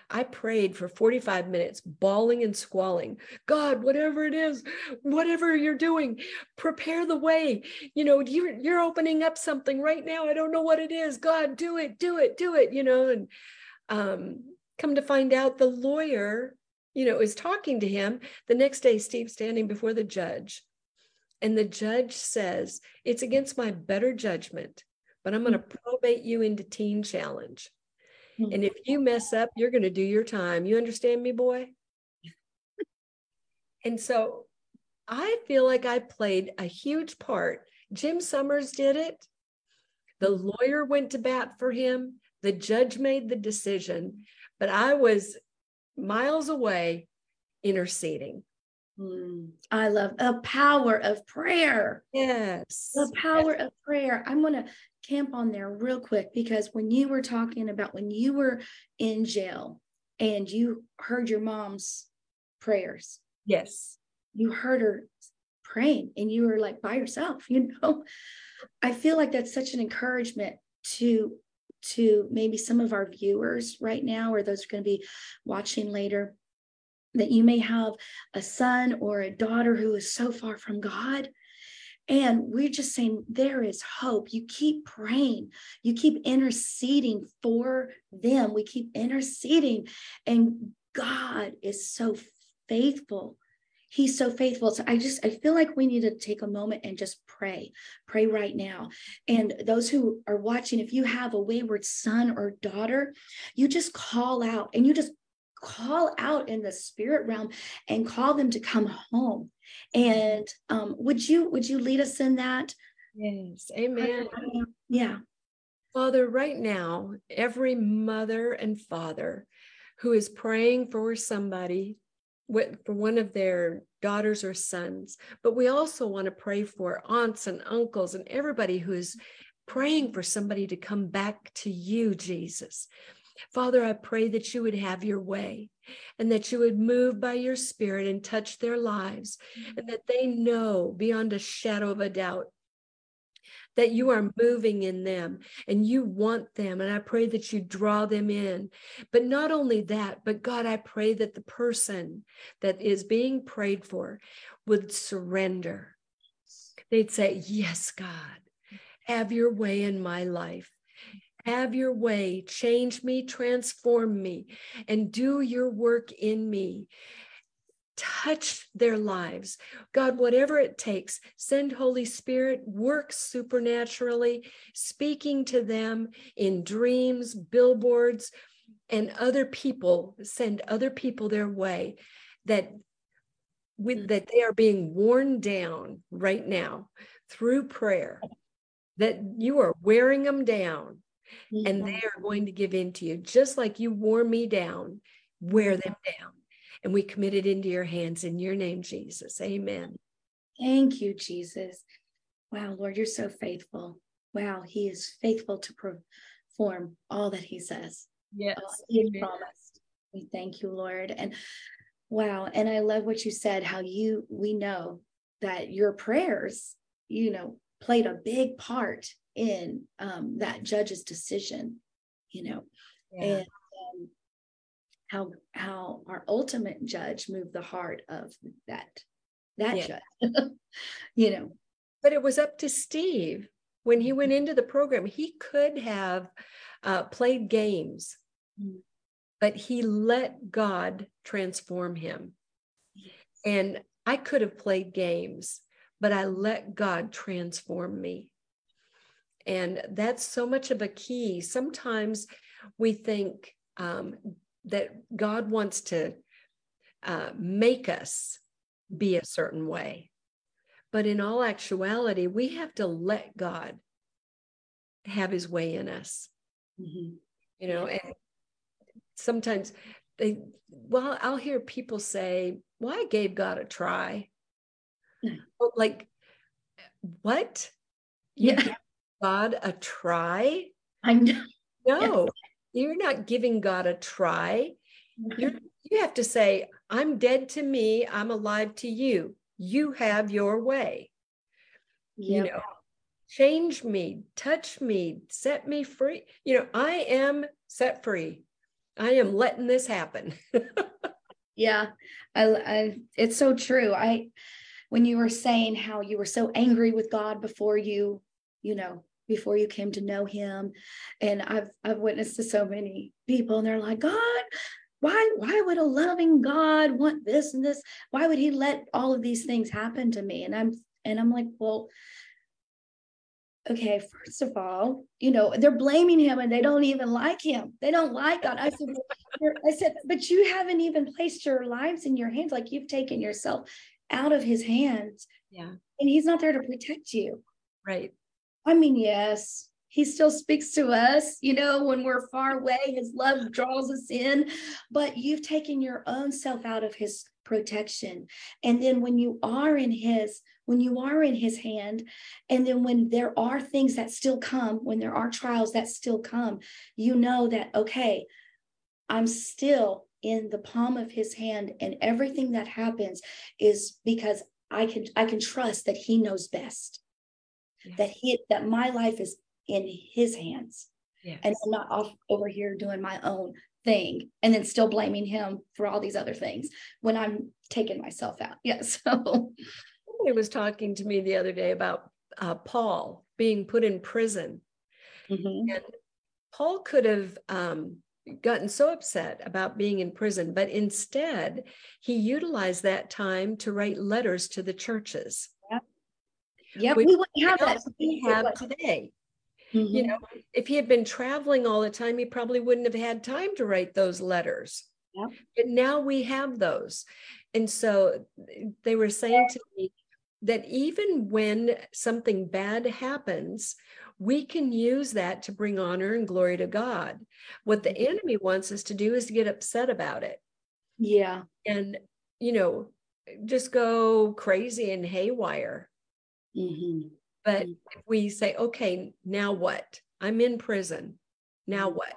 I prayed for 45 minutes, bawling and squalling. God, whatever it is, whatever you're doing, prepare the way. You know, you're, you're opening up something right now. I don't know what it is. God, do it, do it, do it, you know. And um, come to find out, the lawyer, you know, is talking to him. The next day, Steve standing before the judge and the judge says, It's against my better judgment, but I'm going to mm-hmm. probate you into teen challenge. Mm-hmm. And if you mess up, you're going to do your time. You understand me, boy? and so I feel like I played a huge part. Jim Summers did it. The mm-hmm. lawyer went to bat for him. The judge made the decision, but I was miles away interceding. Mm, I love the power of prayer. Yes. The power yes. of prayer. I'm going to camp on there real quick because when you were talking about when you were in jail and you heard your mom's prayers. Yes. You heard her praying and you were like by yourself, you know. I feel like that's such an encouragement to to maybe some of our viewers right now or those are going to be watching later that you may have a son or a daughter who is so far from God and we're just saying there is hope. You keep praying, you keep interceding for them. We keep interceding, and God is so faithful. He's so faithful. So I just I feel like we need to take a moment and just pray. Pray right now. And those who are watching, if you have a wayward son or daughter, you just call out and you just call out in the spirit realm and call them to come home. And um, would you would you lead us in that? Yes amen. yeah. Father right now every mother and father who is praying for somebody for one of their daughters or sons but we also want to pray for aunts and uncles and everybody who's praying for somebody to come back to you jesus Father, I pray that you would have your way and that you would move by your spirit and touch their lives and that they know beyond a shadow of a doubt that you are moving in them and you want them. And I pray that you draw them in. But not only that, but God, I pray that the person that is being prayed for would surrender. They'd say, Yes, God, have your way in my life. Have your way, change me, transform me, and do your work in me. Touch their lives. God, whatever it takes, send Holy Spirit, work supernaturally, speaking to them in dreams, billboards, and other people, send other people their way that with mm. that they are being worn down right now through prayer that you are wearing them down mm-hmm. and they are going to give in to you, just like you wore me down, wear them down. And we commit it into your hands in your name, Jesus. Amen. Thank you, Jesus. Wow, Lord, you're so faithful. Wow, He is faithful to perform all that He says. Yes, He has promised. We thank you, Lord. And wow, and I love what you said. How you we know that your prayers, you know, played a big part in um, that judge's decision, you know, yeah. and um, how how our ultimate judge moved the heart of that that yeah. judge, you know. But it was up to Steve when he went into the program. He could have uh, played games, mm-hmm. but he let God transform him. And I could have played games, but I let God transform me. And that's so much of a key. Sometimes we think um, that God wants to uh, make us be a certain way. But in all actuality, we have to let God have his way in us. Mm-hmm. You know, and sometimes they, well, I'll hear people say, well, I gave God a try. Mm. Like, what? Yeah. God a try? I know. No, you're not giving God a try. Mm-hmm. You're, you have to say, I'm dead to me, I'm alive to you. You have your way. Yep. You know, change me, touch me, set me free. You know, I am set free. I am letting this happen. yeah, I, I, it's so true. I, when you were saying how you were so angry with God before you you know, before you came to know him. And I've I've witnessed to so many people and they're like, God, why why would a loving God want this and this? Why would he let all of these things happen to me? And I'm and I'm like, well, okay, first of all, you know, they're blaming him and they don't even like him. They don't like God. I said, I said, but you haven't even placed your lives in your hands. Like you've taken yourself out of his hands. Yeah. And he's not there to protect you. Right. I mean, yes, he still speaks to us, you know, when we're far away, his love draws us in, but you've taken your own self out of his protection. And then when you are in his, when you are in his hand, and then when there are things that still come, when there are trials that still come, you know that, okay, I'm still in the palm of his hand and everything that happens is because I can I can trust that he knows best. Yes. That he that my life is in his hands. Yes. And I'm not off over here doing my own thing and then still blaming him for all these other things when I'm taking myself out. Yeah. So somebody was talking to me the other day about uh, Paul being put in prison. Mm-hmm. And Paul could have um, gotten so upset about being in prison, but instead he utilized that time to write letters to the churches. Yeah, we wouldn't have that. We have today. Mm-hmm. You know, if he had been traveling all the time, he probably wouldn't have had time to write those letters. Yep. But now we have those. And so they were saying to me that even when something bad happens, we can use that to bring honor and glory to God. What the mm-hmm. enemy wants us to do is to get upset about it. Yeah. And, you know, just go crazy and haywire. Mm-hmm. But mm-hmm. if we say, okay, now what? I'm in prison. Now mm-hmm. what?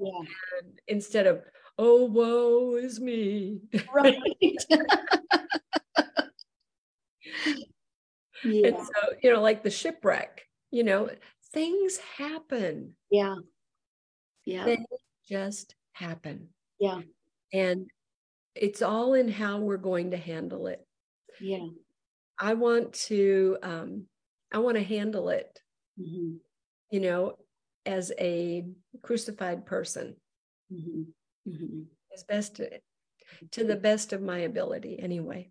Yeah. And instead of, oh, woe is me. Right. yeah. And so, you know, like the shipwreck, you know, things happen. Yeah. Yeah. They just happen. Yeah. And it's all in how we're going to handle it. Yeah. I want to um I want to handle it. Mm-hmm. You know, as a crucified person. Mm-hmm. Mm-hmm. As best to, to the best of my ability anyway.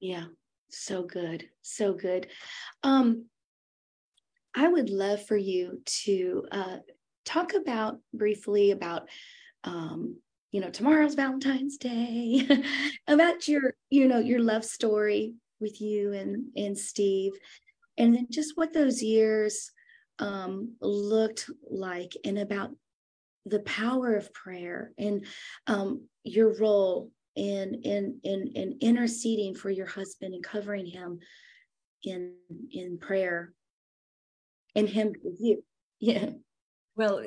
Yeah. So good. So good. Um I would love for you to uh, talk about briefly about, um, you know, tomorrow's Valentine's Day, about your, you know, your love story with you and and Steve, and then just what those years um, looked like, and about the power of prayer and um, your role in in in in interceding for your husband and covering him in in prayer and him with you. Yeah. Well,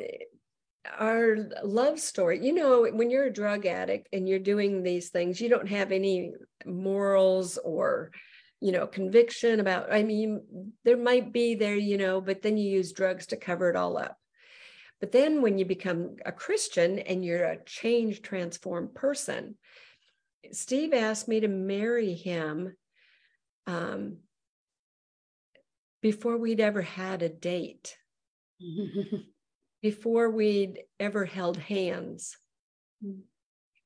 our love story, you know, when you're a drug addict and you're doing these things, you don't have any morals or, you know, conviction about, I mean, there might be there, you know, but then you use drugs to cover it all up. But then when you become a Christian and you're a changed, transformed person, Steve asked me to marry him um, before we'd ever had a date, before we'd ever held hands.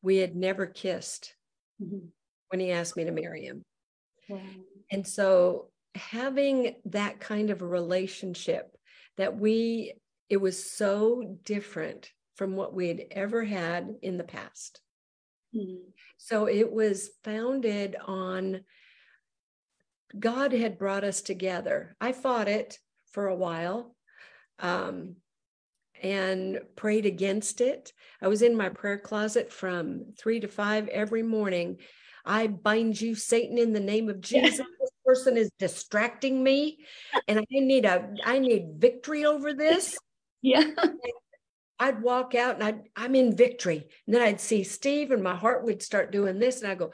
We had never kissed mm-hmm. when he asked me to marry him. Wow. And so having that kind of a relationship that we, it was so different from what we had ever had in the past. Mm-hmm. So it was founded on God had brought us together. I fought it for a while um, and prayed against it. I was in my prayer closet from three to five every morning. I bind you, Satan, in the name of Jesus. this person is distracting me, and I need a I need victory over this. Yeah. I'd walk out and I'd, I'm in victory. And then I'd see Steve, and my heart would start doing this. And I go,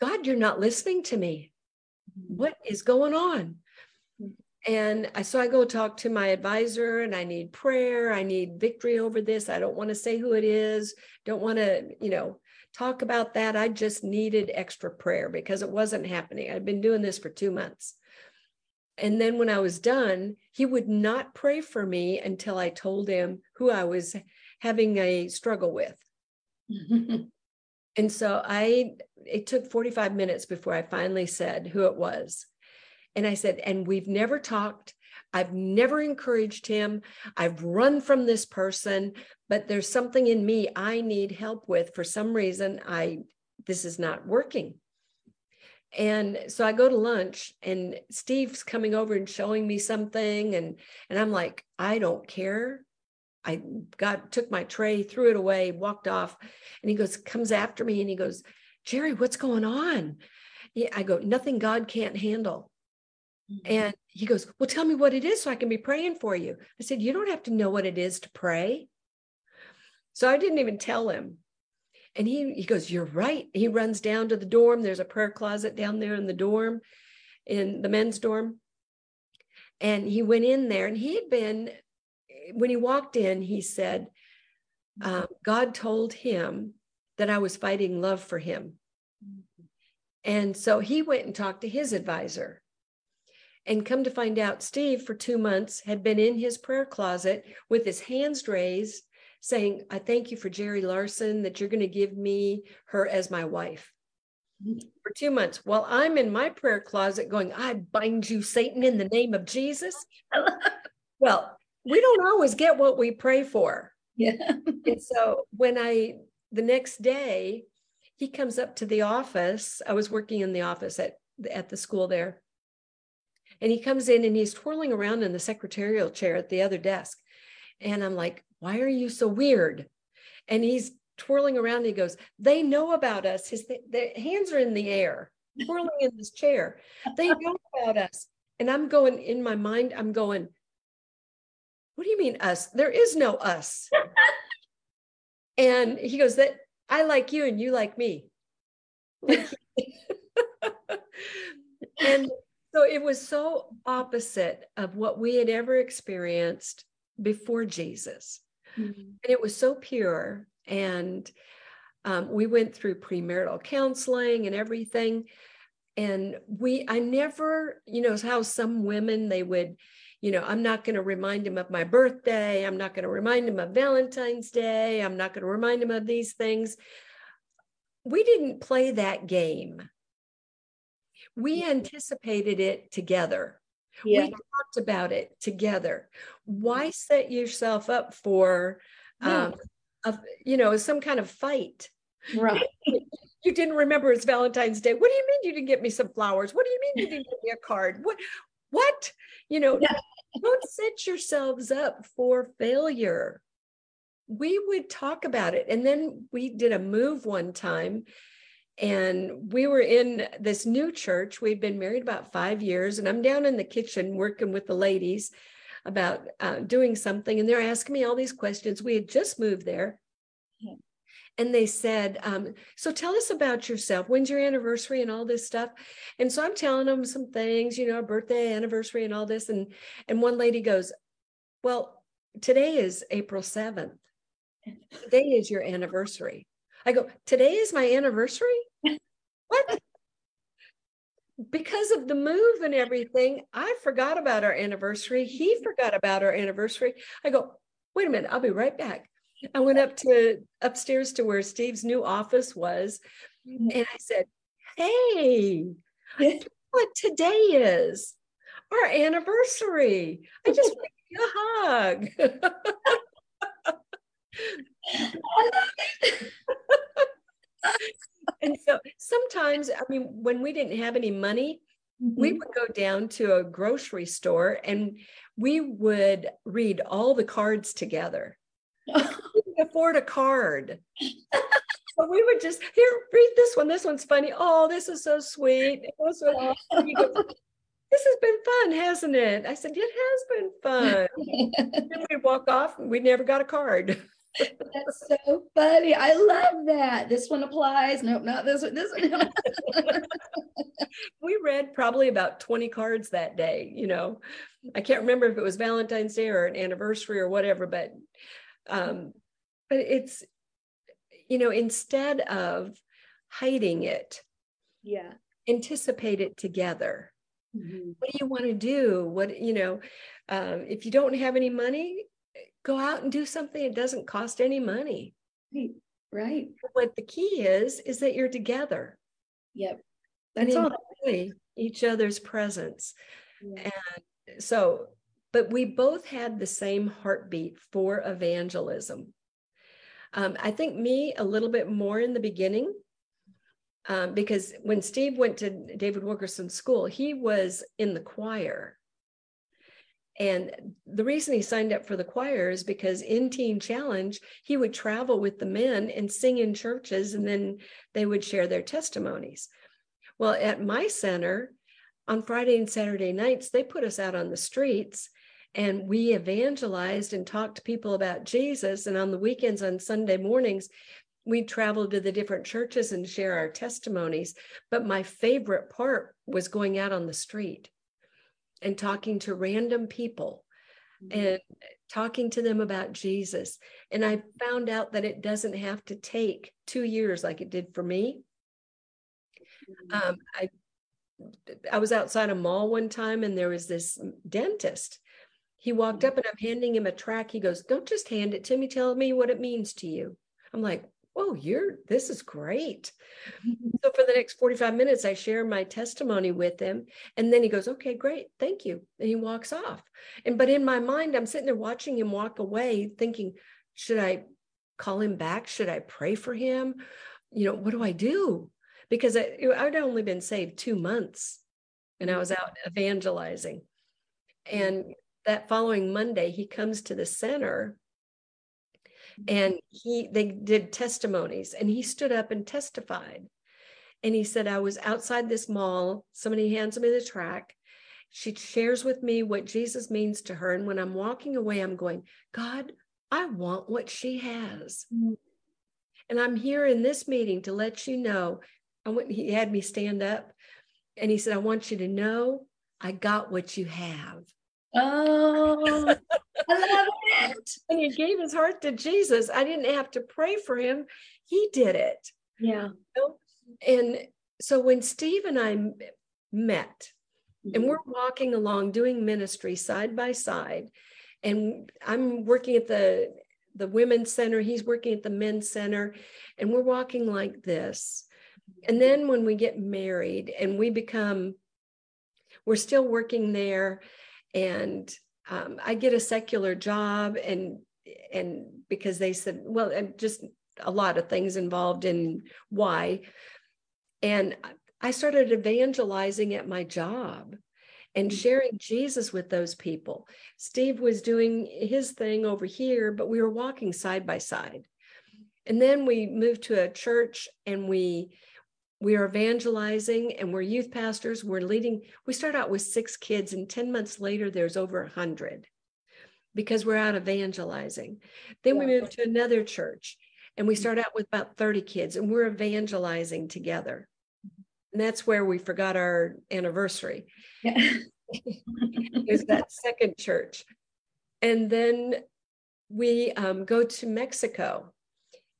God, you're not listening to me mm-hmm. what is going on? And I, so I go talk to my advisor and I need prayer. I need victory over this. I don't want to say who it is. Don't want to, you know, talk about that. I just needed extra prayer because it wasn't happening. I'd been doing this for two months. And then when I was done, he would not pray for me until I told him who I was having a struggle with. And so I, it took 45 minutes before I finally said who it was. And I said, and we've never talked. I've never encouraged him. I've run from this person, but there's something in me I need help with. For some reason, I, this is not working. And so I go to lunch and Steve's coming over and showing me something. And, and I'm like, I don't care. I got took my tray, threw it away, walked off, and he goes, comes after me, and he goes, Jeri, what's going on? I go, nothing God can't handle. Mm-hmm. And he goes, Well, tell me what it is so I can be praying for you. I said, You don't have to know what it is to pray. So I didn't even tell him. And he, he goes, You're right. He runs down to the dorm. There's a prayer closet down there in the dorm, in the men's dorm. And he went in there and he had been, when he walked in, he said, uh, God told him that I was fighting love for him. And so he went and talked to his advisor. And come to find out, Steve, for two months, had been in his prayer closet with his hands raised, saying, I thank you for Jeri Larson, that you're going to give me her as my wife for two months while I'm in my prayer closet going, I bind you, Satan, in the name of Jesus. well, we don't always get what we pray for. Yeah. and so when I, the next day, he comes up to the office. I was working in the office at, at the school there. And he comes in and he's twirling around in the secretarial chair at the other desk. And I'm like, why are you so weird? And he's twirling around and he goes, They know about us. His the hands are in the air, twirling in this chair. They know about us. And I'm going in my mind, I'm going, What do you mean us? There is no us. and he goes, That I like you and you like me. and so it was so opposite of what we had ever experienced before Jesus. Mm-hmm. And it was so pure and um, we went through premarital counseling and everything. And we, I never, you know, how some women they would, you know, I'm not going to remind him of my birthday. I'm not going to remind him of Valentine's Day. I'm not going to remind him of these things. We didn't play that game. We anticipated it together. Yeah. We talked about it together. Why set yourself up for um, of you know some kind of fight? Right. You didn't remember it's valentine's day. What do you mean you didn't get me some flowers? What do you mean you didn't get me a card? What what? You know yeah. don't set yourselves up for failure. We would talk about it. And then we did a move one time and we were in this new church we'd been married about five years and i'm down in the kitchen working with the ladies about uh, doing something, and they're asking me all these questions. We had just moved there. And they said, um, So tell us about yourself. When's your anniversary and all this stuff? And so I'm telling them some things, you know, birthday, anniversary, and all this. And, and one lady goes, Well, today is April 7th. Today is your anniversary. I go, Today is my anniversary? what? because of the move and everything, I forgot about our anniversary. He forgot about our anniversary. I go, wait a minute, I'll be right back. I went up to upstairs to where Steve's new office was. Mm-hmm. And I said, Hey, what today is? Our anniversary. I just want you a hug. I love it and so sometimes, I mean, when we didn't have any money, mm-hmm. we would go down to a grocery store and we would read all the cards together. afford a card. so we would just here read this one. This one's funny. Oh, this is so sweet. this has been fun, hasn't it? I said, it has been fun. then we'd walk off and we never got a card. That's so funny. I love that. This one applies. Nope, not this one. This one. we read probably about 20 cards that day. You know, I can't remember if it was Valentine's Day or an anniversary or whatever, but um, but it's you know, instead of hiding it, yeah, anticipate it together. Mm-hmm. What do you want to do? What you know, um, if you don't have any money, go out and do something it doesn't cost any money. Right right. What the key is is that you're together. Yep. That's and all each other's presence. Yeah. and so but we both had the same heartbeat for evangelism. Um, i think me a little bit more in the beginning um, because when steve went to david wilkerson school he was in the choir and the reason he signed up for the choir is because in Teen Challenge, he would travel with the men and sing in churches, and then they would share their testimonies. Well, at my center, on Friday and Saturday nights, they put us out on the streets and we evangelized and talked to people about Jesus. And on the weekends, on Sunday mornings, we traveled to the different churches and share our testimonies. But my favorite part was going out on the street and talking to random people mm-hmm. and talking to them about Jesus. And I found out that it doesn't have to take two years like it did for me. Mm-hmm. Um, I I was outside a mall one time and there was this dentist. He walked mm-hmm. up and I'm handing him a track. He goes, Don't just hand it to me, tell me what it means to you. I'm like, oh you're this is great. Mm-hmm. So for the next 45 minutes i share my testimony with him and then he goes okay great thank you and he walks off. And but in my mind i'm sitting there watching him walk away thinking should i call him back? Should i pray for him? You know what do i do? Because I, i'd only been saved two months and i was out mm-hmm. evangelizing. Mm-hmm. And that following monday he comes to the center and he they did testimonies and he stood up and testified. And he said i was outside this mall. Somebody hands me the track. She shares with me what jesus means to her. And when i'm walking away i'm going god i want what she has. Mm-hmm. and i'm here in this meeting to let you know. I went he had me stand up and he said i want you to know i got what you have oh I love it. And he gave his heart to Jesus. I didn't have to pray for him. He did it. Yeah. And so when Steve and I met, mm-hmm. and we're walking along doing ministry side by side, and I'm working at the the women's center, he's working at the men's center, and we're walking like this. And then when we get married and we become, we're still working there, and um, I get a secular job and and because they said, well, and just a lot of things involved in why. And I started evangelizing at my job and mm. sharing Jesus with those people. Steve was doing his thing over here, but we were walking side by side. And then we moved to a church and we we are evangelizing and we're youth pastors we're leading we start out with six kids and 10 months later there's over 100 because we're out evangelizing. Then we move to another church and we mm-hmm. start out with about 30 kids and we're evangelizing together. And that's where we forgot our anniversary. Yeah. is that second church. And then we um, go to mexico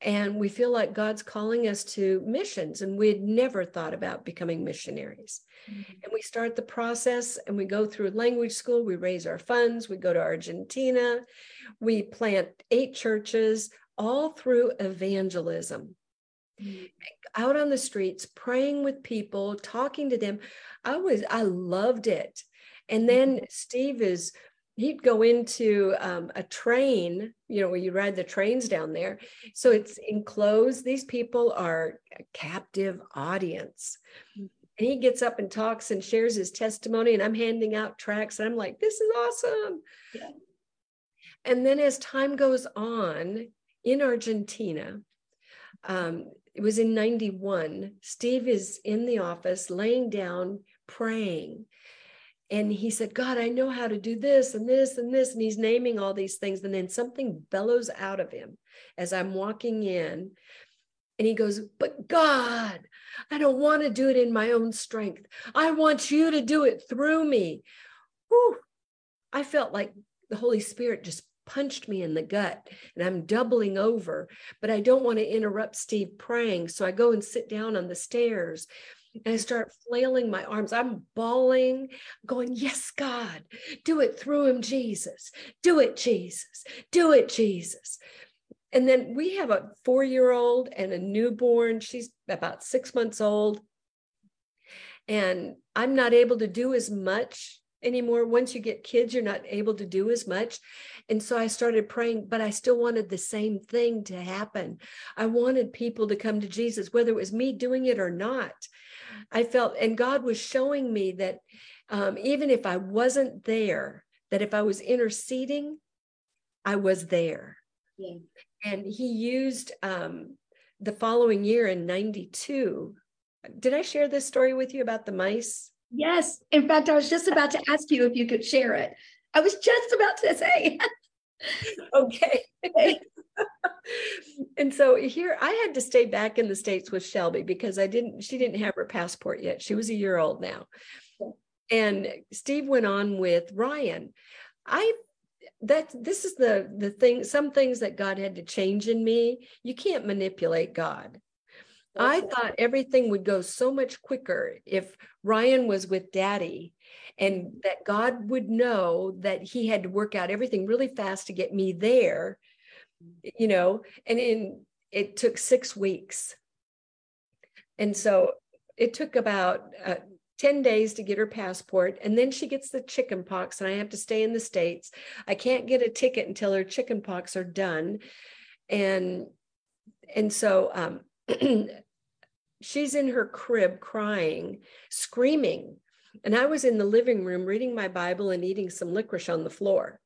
and we feel like God's calling us to missions, and we had never thought about becoming missionaries. Mm-hmm. And we start the process and we go through language school, we raise our funds, we go to Argentina, we plant eight churches, all through evangelism. Mm-hmm. Out on the streets, praying with people, talking to them. I was, I loved it. And then mm-hmm. Steve is he'd go into um, a train, you know, where you ride the trains down there. So it's enclosed. These people are a captive audience. And he gets up and talks and shares his testimony, and I'm handing out tracks, and I'm like, this is awesome. Yeah. And then as time goes on in Argentina, um, it was in 91, Steve is in the office laying down praying and he said, God, I know how to do this and this and this. And he's naming all these things. And then something bellows out of him as I'm walking in. And he goes, But God, I don't want to do it in my own strength. I want you to do it through me. Whew. I felt like the Holy Spirit just punched me in the gut and I'm doubling over, but I don't want to interrupt Steve praying. So I go and sit down on the stairs and I start flailing my arms. I'm bawling, going, Yes, God, do it through him, Jesus. Do it, Jesus. Do it, Jesus. And then we have a four year old and a newborn. She's about six months old. And I'm not able to do as much anymore. Once you get kids, you're not able to do as much. And so I started praying, but I still wanted the same thing to happen. I wanted people to come to Jesus, whether it was me doing it or not. I felt, and God was showing me that um, even if I wasn't there, that if I was interceding, I was there. Yeah. And he used um, the following year in 92. Did I share this story with you about the mice? Yes. In fact, I was just about to ask you if you could share it. I was just about to say. okay. and so here I had to stay back in the States with Shelby because I didn't, she didn't have her passport yet. She was a year old now. And Steve went on with Ryan. I that this is the the thing some things that god had to change in me you can't manipulate god i thought everything would go so much quicker if ryan was with daddy and that god would know that he had to work out everything really fast to get me there you know and in it took six weeks. And so it took about uh, 10 days to get her passport and then she gets the chicken pox and i have to stay in the states. I can't get a ticket until her chicken pox are done. And and so um, she's in her crib crying screaming. And i was in the living room reading my bible and eating some licorice on the floor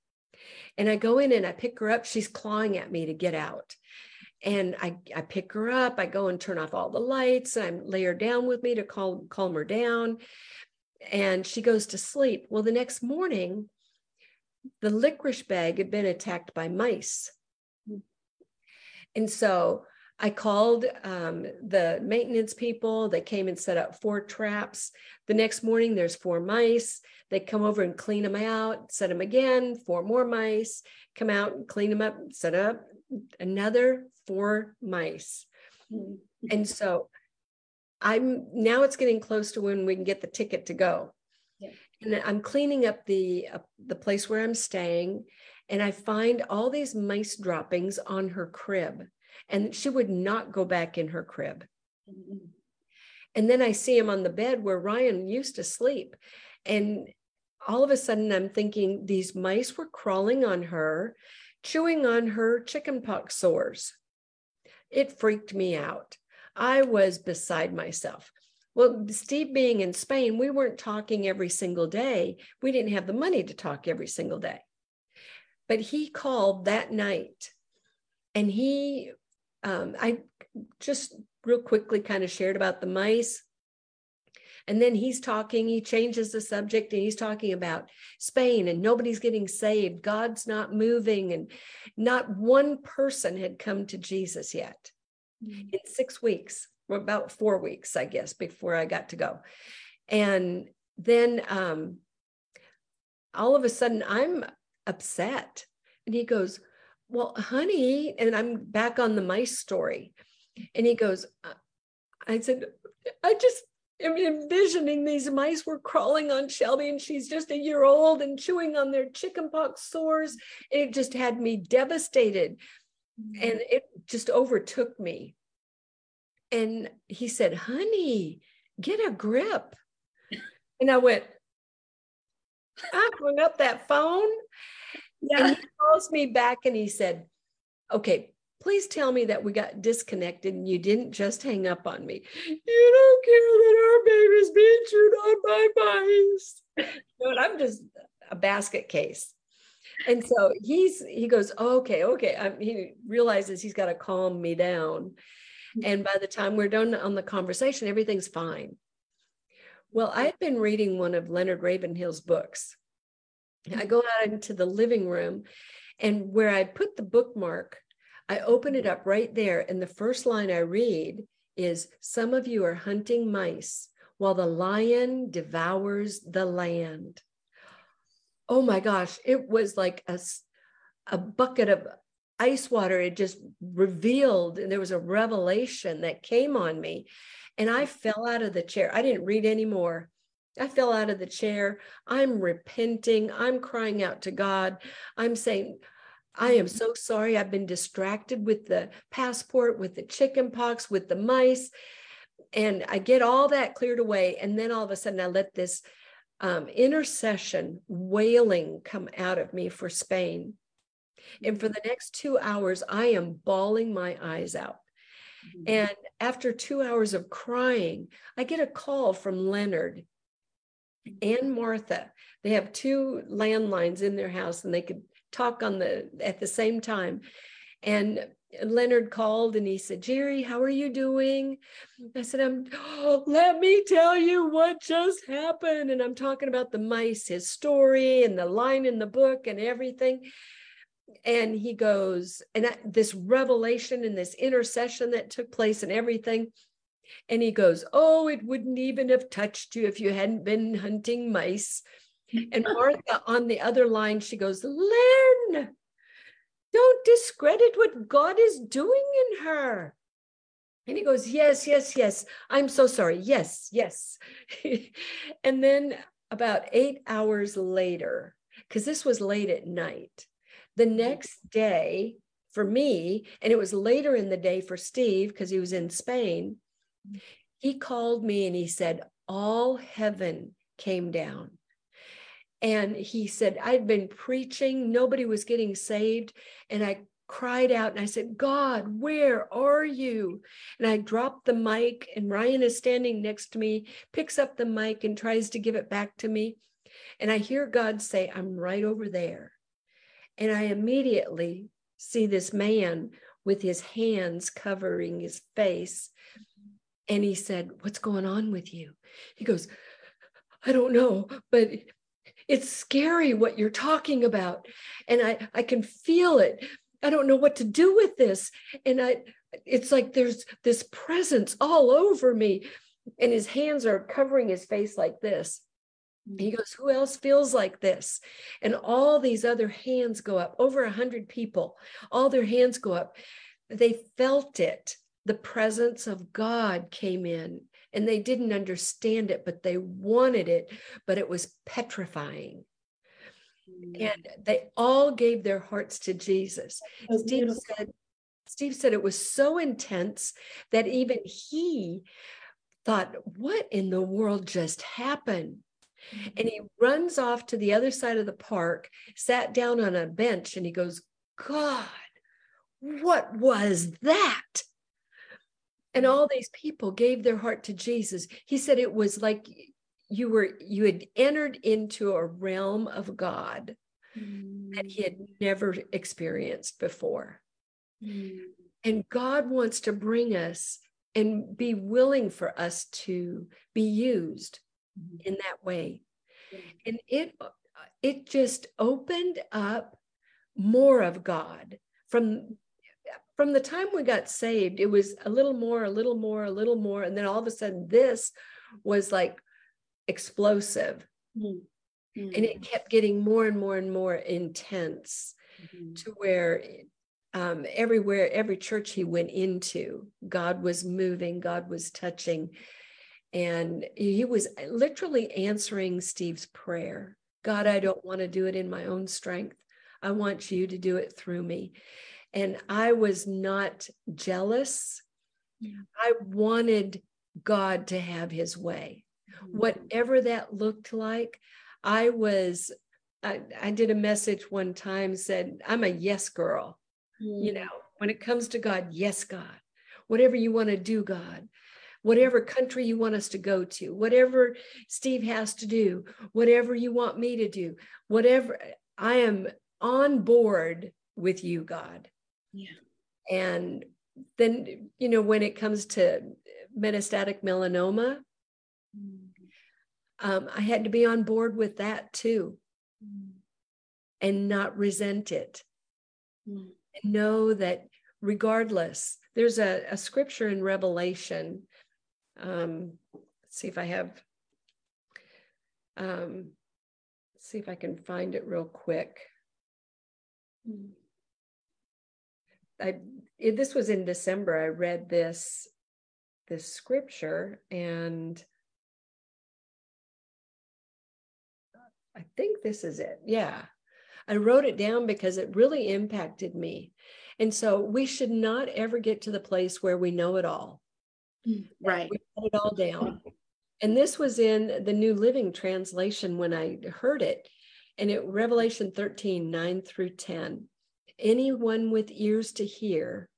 and i go in and i pick her up. She's clawing at me to get out. And I, I pick her up. I go and turn off all the lights. I lay her down with me to calm, calm her down. And she goes to sleep. Well the next morning the licorice bag had been attacked by mice. And so I called um, the maintenance people. They came and set up four traps. The next morning, there's four mice. They come over and clean them out, set them again, four more mice, come out and clean them up, set up another four mice. Mm-hmm. And so I'm now it's getting close to when we can get the ticket to go. Yeah. And I'm cleaning up the uh, the place where I'm staying and I find all these mice droppings on her crib and she would not go back in her crib. Mm-hmm. And then I see him on the bed where Ryan used to sleep and all of a sudden I'm thinking these mice were crawling on her chewing on her chickenpox sores. It freaked me out. I was beside myself. Well, Steve being in Spain, we weren't talking every single day. We didn't have the money to talk every single day. But he called that night and he, um, I just real quickly kind of shared about the mice. And then he's talking, he changes the subject and he's talking about Spain and nobody's getting saved. God's not moving. And not one person had come to Jesus yet mm-hmm. in six weeks, or about four weeks, I guess, before I got to go. And then um, all of a sudden I'm upset. And he goes, Well, honey, and I'm back on the mice story. And he goes, I said, I just am envisioning these mice were crawling on Shelby and she's just a year old and chewing on their chickenpox sores. It just had me devastated and mm-hmm. it just overtook me. And he said, honey, get a grip. And I went, I hung up that phone. Yeah. And he calls me back and he said, okay, please tell me that we got disconnected and you didn't just hang up on me. You don't care that our baby's being chewed on by mice. but I'm just a basket case. And so he's he goes, okay, okay. I'm, he realizes he's got to calm me down. And by the time we're done on the conversation, everything's fine. Well, I've been reading one of Leonard Ravenhill's books. I go out into the living room, and where I put the bookmark, I open it up right there. And the first line I read is Some of you are hunting mice while the lion devours the land. Oh my gosh, it was like a, a bucket of ice water. It just revealed, and there was a revelation that came on me. And I fell out of the chair. I didn't read anymore. I fell out of the chair. I'm repenting. I'm crying out to God. I'm saying, I am so sorry. I've been distracted with the passport, with the chicken pox, with the mice. And I get all that cleared away. And then all of a sudden, I let this um, intercession wailing come out of me for Spain. And for the next two hours, I am bawling my eyes out. Mm-hmm. And after two hours of crying, I get a call from Leonard and Martha. They have two landlines in their house and they could talk on the at the same time And Leonard called and he said, Jeri, how are you doing? I said, I'm, oh, let me tell you what just happened. And I'm talking about the mice, his story, and the line in the book and everything. And he goes, and this revelation and this intercession that took place and everything. And he goes, Oh, it wouldn't even have touched you if you hadn't been hunting mice. And Martha on the other line, she goes, Len, don't discredit what God is doing in her. And he goes, Yes, yes, yes. I'm so sorry. Yes, yes. and then about eight hours later, because this was late at night, the mm-hmm. next day for me, and it was later in the day for Steve because he was in Spain. He called me and he said, All heaven came down. And he said, I'd been preaching, nobody was getting saved. And I cried out and I said, God, where are you? And I dropped the mic, and Ryan is standing next to me, picks up the mic and tries to give it back to me. And I hear God say, I'm right over there. And I immediately see this man with his hands covering his face. And he said, What's going on with you? He goes, I don't know, but it's scary what you're talking about. And I, I can feel it. I don't know what to do with this. And I, it's like there's this presence all over me. And his hands are covering his face like this. He mm. goes, Who else feels like this? And all these other hands go up, over a hundred people, all their hands go up. They felt it. The presence of God came in and they didn't understand it, but they wanted it, but it was petrifying. Mm. And they all gave their hearts to Jesus. Steve said, Steve said it was so intense that even he thought, What in the world just happened? Mm-hmm. And he runs off to the other side of the park, sat down on a bench, and he goes, God, what was that? And all these people gave their heart to Jesus. He said it was like you were you had entered into a realm of God mm. that he had never experienced before. Mm. And God wants to bring us and be willing for us to be used mm. in that way. And it it just opened up more of God from from the time we got saved, it was a little more, a little more, a little more. And then all of a sudden, this was like explosive. Mm-hmm. And it kept getting more and more and more intense mm-hmm. to where um, everywhere, every church he went into, God was moving, God was touching. And he was literally answering Steve's prayer God, I don't want to do it in my own strength. I want you to do it through me. And I was not jealous. Yeah. I wanted God to have his way. Mm-hmm. Whatever that looked like, I was, I, I, did a message one time said, I'm a yes girl. Mm-hmm. You know, when it comes to God, yes, God. Whatever you want to do, God. Whatever country you want us to go to, whatever Steve has to do, whatever you want me to do, whatever, I am on board with you, God. Yeah. And then, you know, when it comes to metastatic melanoma, mm. um, I had to be on board with that too mm. and not resent it. Mm. And know that regardless, there's a, a scripture in Revelation. Um, let's see if I have, um, see if I can find it real quick. Mm. I it, this was in December. I read this this scripture and I think this is it. Yeah. I wrote it down because it really impacted me. And so we should not ever get to the place where we know it all. Mm. We put it all down. And this was in the New Living Translation when I heard it. And it Revelation 13, 9 through 10 anyone with ears to hear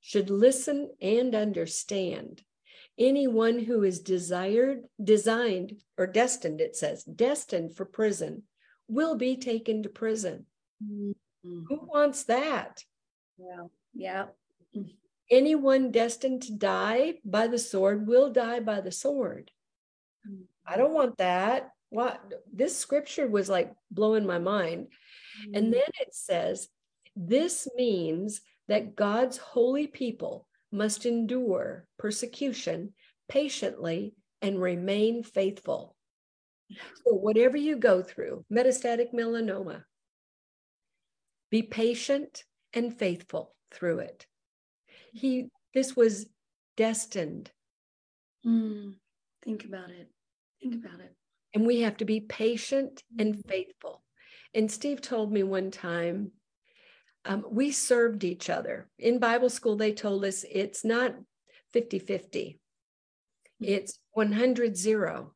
should listen and understand. Anyone who is desired, designed, or destined, it says, destined for prison, will be taken to prison. Mm-hmm. Who wants that? Yeah. Yeah. Anyone destined to die by the sword will die by the sword. I don't want that. What this scripture was like blowing my mind. And then it says, This means that God's holy people must endure persecution patiently and remain faithful. So, whatever you go through, metastatic melanoma, be patient and faithful through it. He, this was destined. Mm, think about it. Think about it. And we have to be patient and faithful. And Steve told me one time, um, we served each other. In Bible school, they told us it's not 50 50, it's 100 0.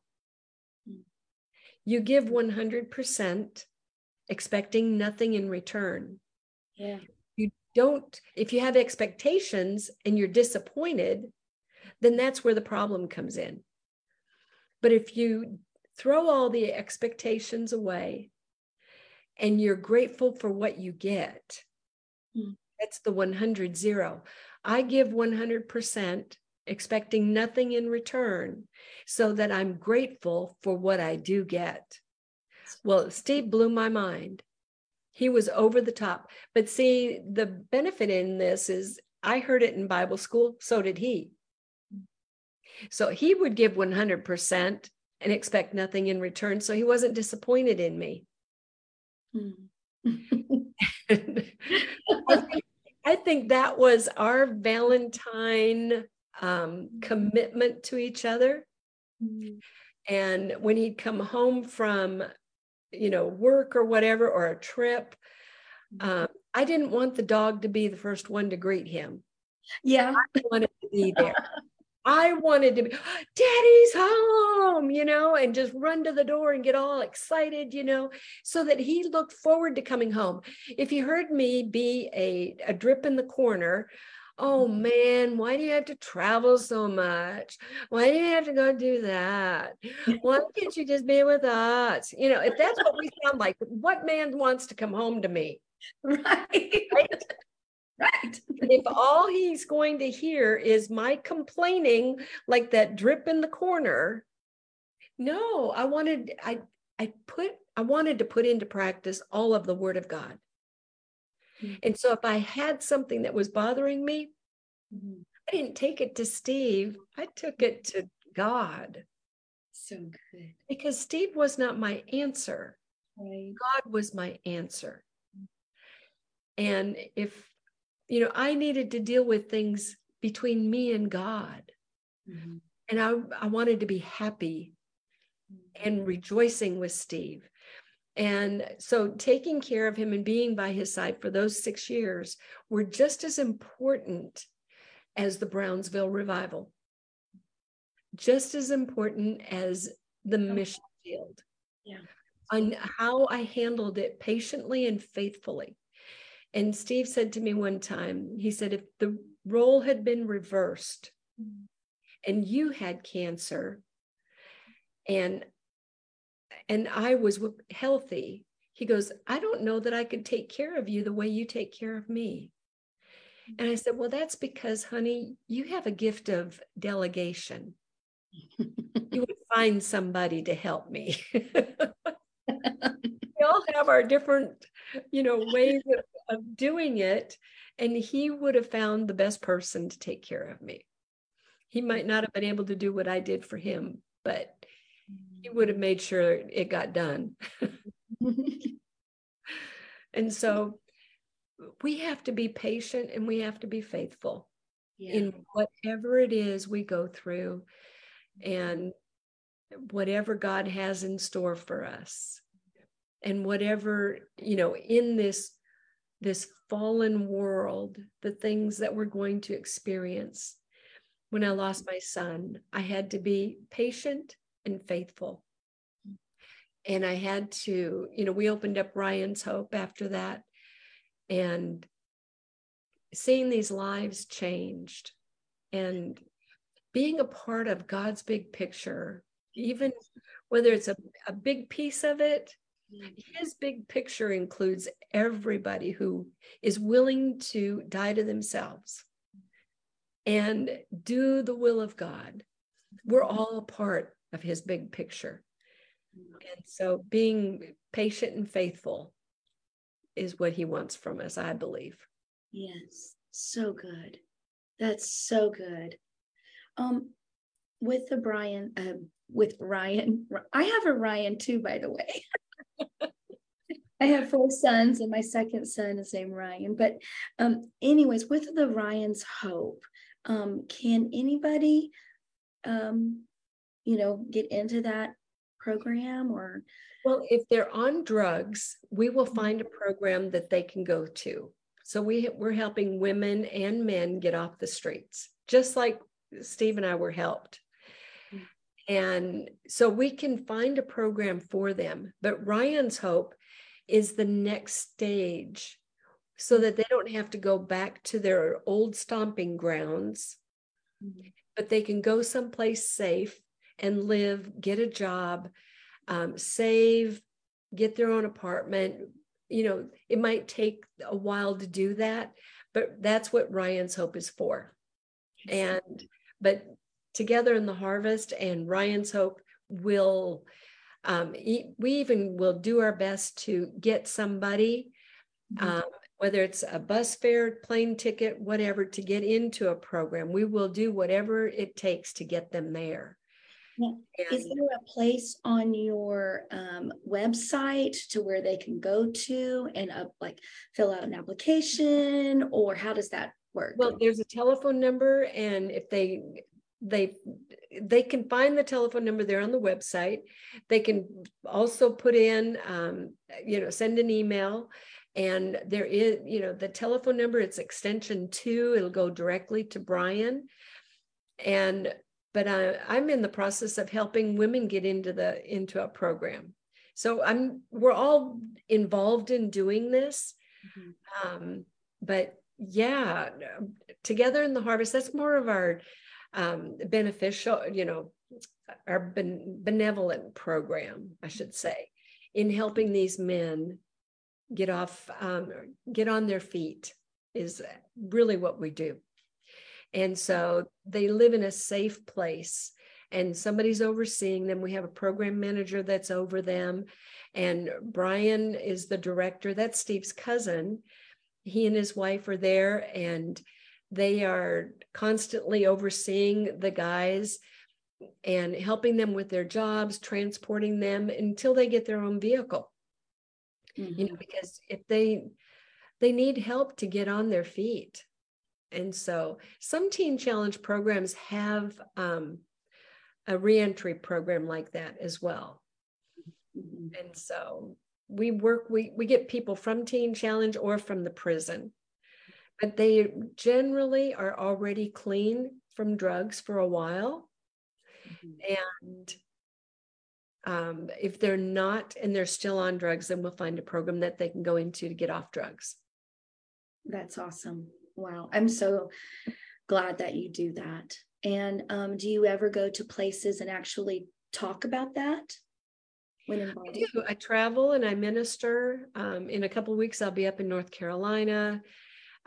You give 100%, expecting nothing in return. Yeah. You don't, if you have expectations and you're disappointed, then that's where the problem comes in. But if you throw all the expectations away and you're grateful for what you get, mm. that's the 100 0. I give 100%, expecting nothing in return, so that I'm grateful for what I do get. Well, Steve blew my mind. He was over the top. But see, the benefit in this is I heard it in Bible school, so did he. So he would give 100% and expect nothing in return. So he wasn't disappointed in me. Hmm. I, think, I, think, that was our Valentine um, commitment to each other. Mm. And when he'd come home from, you know, work or whatever, or a trip, um, I didn't want the dog to be the first one to greet him. Yeah. I wanted to be there. I wanted to be, Daddy's home, you know, and just run to the door and get all excited, you know, so that he looked forward to coming home. If he heard me be a, a drip in the corner, oh mm-hmm. man, why do you have to travel so much? Why do you have to go do that? Why can't you just be with us? You know, if that's what we sound like, what man wants to come home to me? Right. right? Right. if all he's going to hear is my complaining, like that drip in the corner, no, I wanted, I, I put, I wanted to put into practice all of the word of God. Mm-hmm. And so if I had something that was bothering me, mm-hmm. I didn't take it to Steve. I took it to God. So good. Because Steve was not my answer. Right. God was my answer. And if you know, I needed to deal with things between me and God. Mm-hmm. And I, I wanted to be happy and mm-hmm. rejoicing with Steve. And so taking care of him and being by his side for those six years were just as important as the Brownsville revival, just as important as the mission field. Yeah. On how I handled it patiently and faithfully. And Steve said to me one time, he said, if the role had been reversed and you had cancer and and I was healthy, he goes, I don't know that I could take care of you the way you take care of me. And I said, Well, that's because, honey, you have a gift of delegation. you would find somebody to help me. we all have our different, you know, ways of, of doing it. And he would have found the best person to take care of me. He might not have been able to do what I did for him, but he would have made sure it got done. and so we have to be patient and we have to be faithful yeah. in whatever it is we go through and whatever God has in store for us and whatever you know in this this fallen world the things that we're going to experience. When i lost my son i had to be patient and faithful. And i had to you know we opened up ryan's hope after that and seeing these lives changed and being a part of god's big picture even whether it's a, a big piece of it His big picture includes everybody who is willing to die to themselves and do the will of God. We're all a part of his big picture. And so being patient and faithful is what he wants from us, I believe. Yes, so good. That's so good. Um, with the Brian, uh, with Ryan, I have a Ryan too, by the way. I have four sons, and my second son is named Ryan. But, um, anyways, with the Ryan's Hope, um, can anybody, um, you know, get into that program or? Well, if they're on drugs, we will find a program that they can go to. So we we're helping women and men get off the streets, just like Steve and I were helped. And so we can find a program for them. But Ryan's hope is the next stage so that they don't have to go back to their old stomping grounds, mm-hmm. but they can go someplace safe and live, get a job, um, save, get their own apartment, you know, it might take a while to do that, but that's what Ryan's Hope is for. And, but together in the harvest and Ryan's Hope will, um, we even will do our best to get somebody, mm-hmm. um, whether it's a bus fare, plane ticket, whatever, to get into a program. We will do whatever it takes to get them there. Is there a place on your um, website to where they can go to and uh, like fill out an application, or how does that work? Well, there's a telephone number, and if they they they can find the telephone number there on the website. They can also put in, um, you know, send an email. And there is, you know, the telephone number, it's extension two. It'll go directly to Brian. And but I, I'm in the process of helping women get into the into a program. So I'm we're all involved in doing this. Mm-hmm. Um, but yeah, together in the harvest, that's more of our um, beneficial, you know, our ben- benevolent program, I should say, in helping these men get off, um, get on their feet is really what we do. And so they live in a safe place and somebody's overseeing them. We have a program manager that's over them. And Brian is the director. That's Steve's cousin. He and his wife are there and they are constantly overseeing the guys and helping them with their jobs, transporting them until they get their own vehicle. Mm-hmm. You know, because if they they need help to get on their feet and so some teen challenge programs have um, a reentry program like that as well. Mm-hmm. And so we work, we, we get people from teen challenge or from the prison, but they generally are already clean from drugs for a while. Mm-hmm. And um, if they're not and they're still on drugs, then we'll find a program that they can go into to get off drugs. That's awesome. Wow. I'm so glad that you do that. And um, do you ever go to places and actually talk about that? When invited? I do. I travel and I minister. Um, in a couple weeks, I'll be up in North Carolina.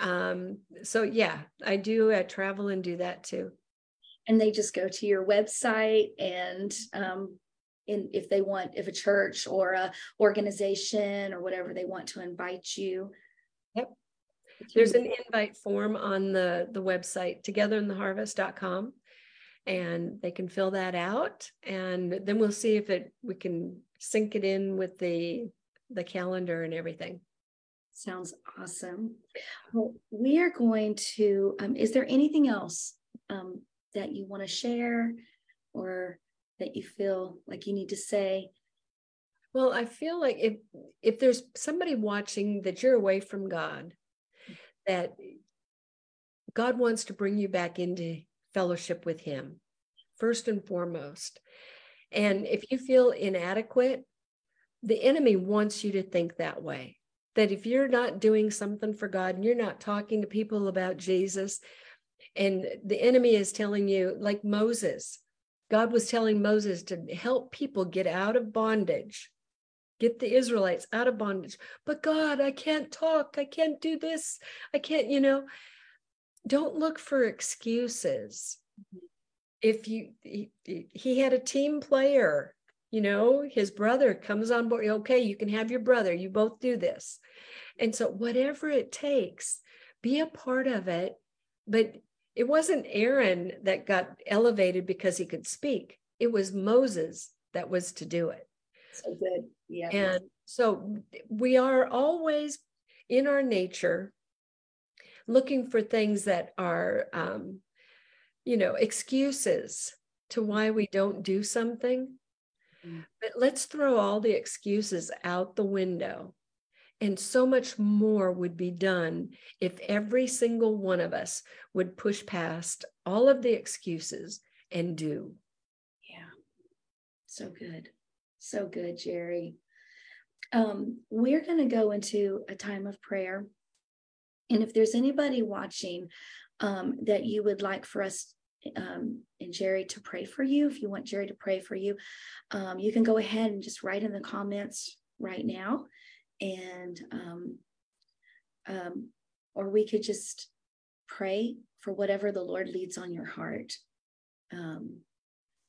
Um, so yeah, I do. I travel and do that too. And they just go to your website and um, in, if they want, if a church or a organization or whatever they want to invite you. Yep. There's an invite form on the, the website, togetherintheharvest.com, and they can fill that out. And then we'll see if it we can sync it in with the the calendar and everything. Sounds awesome. Well, we are going to. Um, is there anything else um, that you want to share, or that you feel like you need to say? Well, I feel like if if there's somebody watching that you're away from God, that God wants to bring you back into fellowship with Him, first and foremost. And if you feel inadequate, the enemy wants you to think that way. That if you're not doing something for God and you're not talking to people about Jesus, and the enemy is telling you, like Moses, God was telling Moses to help people get out of bondage. get the Israelites out of bondage. But God, I can't talk. I can't do this. I can't, you know. Don't look for excuses. If you, he, he had a team player, you know, his brother comes on board. Okay, you can have your brother. You both do this. And so, whatever it takes, be a part of it. But it wasn't Aaron that got elevated because he could speak, it was Moses that was to do it. So good. Yeah. And so we are always in our nature looking for things that are, um, you know, excuses to why we don't do something. Mm. But let's throw all the excuses out the window. And so much more would be done if every single one of us would push past all of the excuses and do. Yeah. So good. So good, Jeri. Um, we're going to go into a time of prayer. And if there's anybody watching um, that you would like for us um, and Jeri to pray for you, if you want Jeri to pray for you, um, you can go ahead and just write in the comments right now. And, um, um, or we could just pray for whatever the Lord leads on your heart. Um,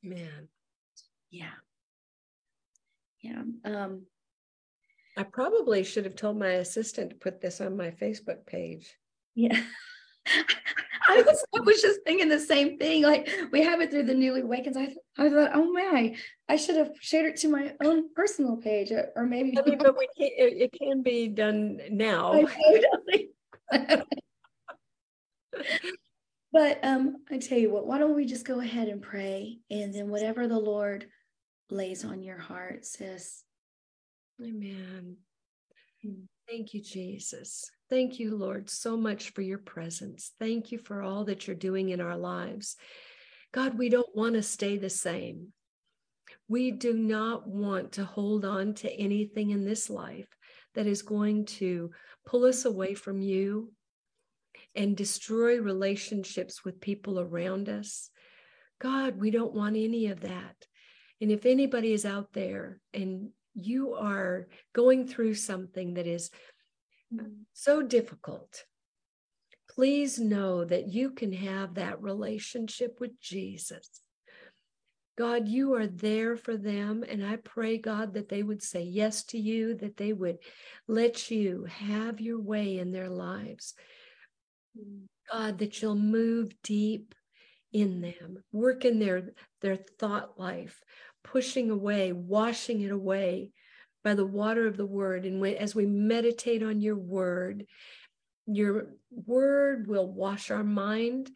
Man. Yeah yeah um i probably should have told my assistant to put this on my facebook page yeah I was, I was just thinking the same thing. Like we have it through the newly awakens. I, I thought, oh my, I should have shared it to my own personal page, or, or maybe. I mean, but we can, it, it can be done now. but um, I tell you what, why don't we just go ahead and pray, and then whatever the Lord lays on your heart, sis. Amen. Hmm. Thank you, Jesus. Thank you, Lord, so much for your presence. Thank you for all that you're doing in our lives. God, we don't want to stay the same. We do not want to hold on to anything in this life that is going to pull us away from you and destroy relationships with people around us. God, we don't want any of that. And if anybody is out there and you are going through something that is so difficult, please know that you can have that relationship with Jesus. God, you are there for them. And I pray, God, that they would say yes to you, that they would let you have your way in their lives. God, that you'll move deep in them, work in their, their thought life, pushing away, washing it away by the water of the word. And when, as we meditate on your word, your word will wash our mind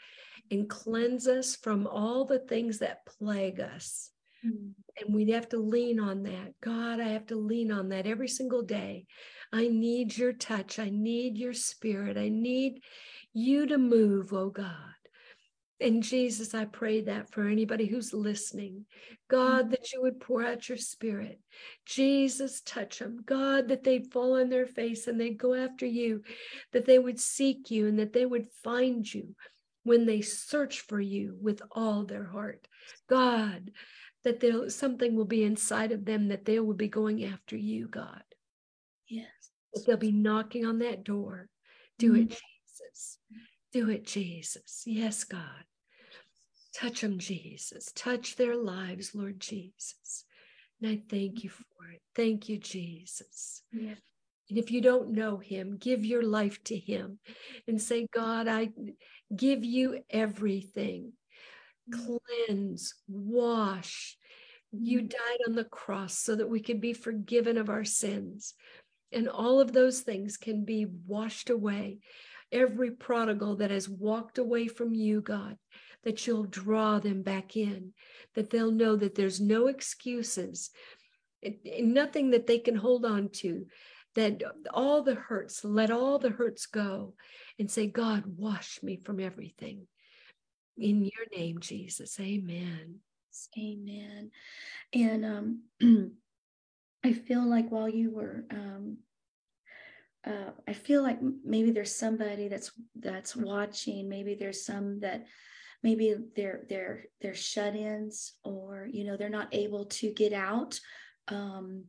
and cleanse us from all the things that plague us. Mm. And we have to lean on that. God, I have to lean on that every single day. I need your touch. I need your spirit. I need you to move, oh God. And Jesus, I pray that for anybody who's listening, God, mm-hmm. that you would pour out your spirit. Jesus, touch them. God, that they'd fall on their face and they'd go after you, that they would seek you and that they would find you when they search for you with all their heart. God, that there something will be inside of them that they will be going after you, God. Yes. That they'll be knocking on that door. Do mm-hmm. it, Jesus. Do it, Jesus. Yes, God. Touch them, Jesus. Touch their lives, Lord Jesus. And I thank you for it. Thank you, Jesus. Yeah. And if you don't know him, give your life to him and say, God, I give you everything. Cleanse, wash. You mm-hmm. died on the cross so that we could be forgiven of our sins. And all of those things can be washed away every prodigal that has walked away from you, God, that you'll draw them back in, that they'll know that there's no excuses, nothing that they can hold on to, that all the hurts, let all the hurts go and say, God, wash me from everything. In your name, Jesus. Amen. Amen. And um, I feel like while you were um, uh, I feel like maybe there's somebody that's that's watching. Maybe there's some that maybe they're they're they're shut-ins or you know they're not able to get out um,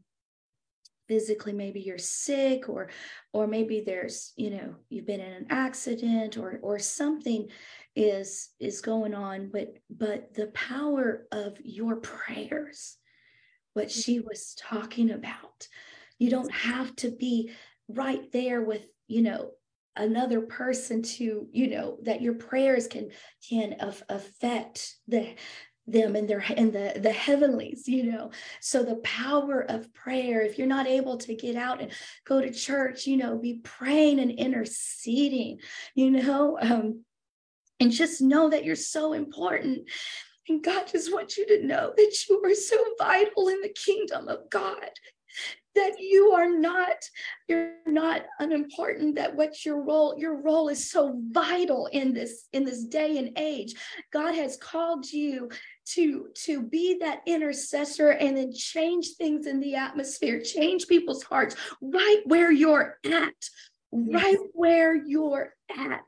physically maybe you're sick or or maybe there's you know you've been in an accident or or something is is going on but but the power of your prayers what she was talking about you don't have to be right there with you know another person to you know that your prayers can can affect the them in their in the the heavenlies you know. So the power of prayer if you're not able to get out and go to church you know be praying and interceding you know um and just know that you're so important. And God just wants you to know that you are so vital in the kingdom of God that you are not you're not unimportant that what your role your role is so vital in this in this day and age. God has called you to to be that intercessor and then change things in the atmosphere change people's hearts right where you're at right where you're at.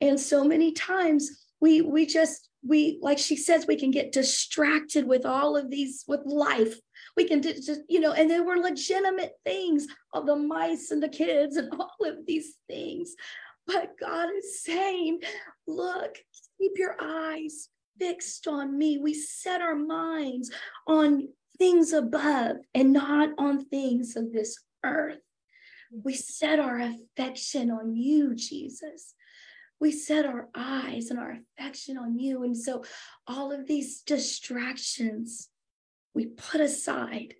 And so many times we we just we like she says we can get distracted with all of these with life we can just you know and there were legitimate things of the mice and the kids and all of these things. But god is saying look keep your eyes fixed on me. We set our minds on things above and not on things of this earth. We set our affection on you jesus. We set our eyes and our affection on you. And so all of these distractions we put aside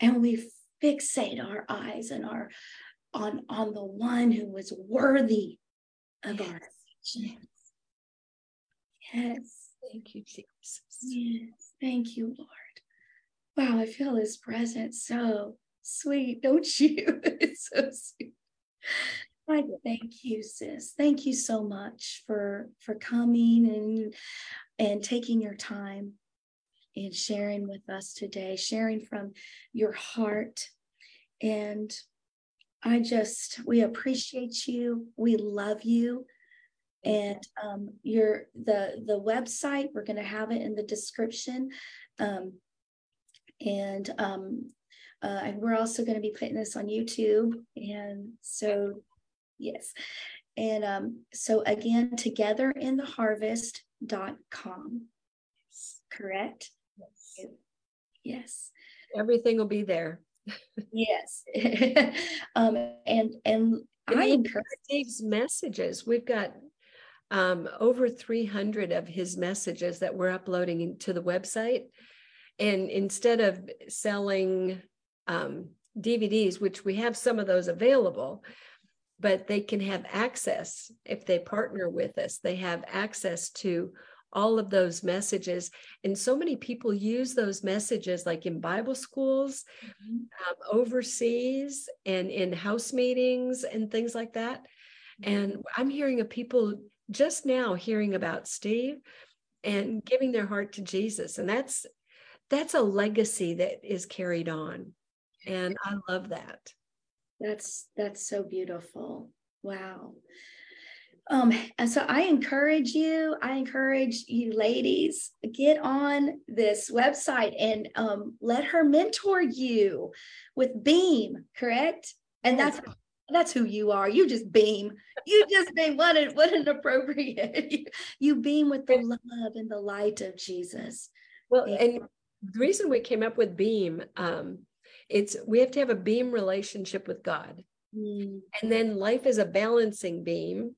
and we fixate our eyes and our on on the one who is worthy of yes. our affection. Yes. Thank you, Jesus. Yes. Thank you, Lord. Wow, I feel his presence so sweet, don't you? it's so sweet. I thank you, sis. Thank you so much for for coming and and taking your time and sharing with us today, sharing from your heart. And I just we appreciate you. We love you. And um, your the the website we're going to have it in the description. Um, and um, uh, we're also going to be putting this on YouTube. And so Yes. And um, so again, togetherintheharvest.com. Yes. Correct? Yes. Everything will be there. yes. um, and and I encourage Steve's messages. We've got um, over 300 of his messages that we're uploading to the website. And instead of selling um, DVDs, which we have some of those available, but they can have access if they partner with us. They have access to all of those messages. And so many people use those messages like in Bible schools, mm-hmm. um, overseas, and in house meetings and things like that. Mm-hmm. And I'm hearing of people just now hearing about Steve and giving their heart to Jesus. And that's that's a legacy that is carried on. And I love that. That's that's so beautiful. Wow. Um, and so I encourage you, I encourage you ladies, get on this website and um, let her mentor you with Beam, correct? And that's that's who you are. You just beam. You just beam. What an what an appropriate. you beam with the love and the light of Jesus. Well, and the reason we came up with Beam, um, it's we have to have a beam relationship with God. Mm. And then life is a balancing beam.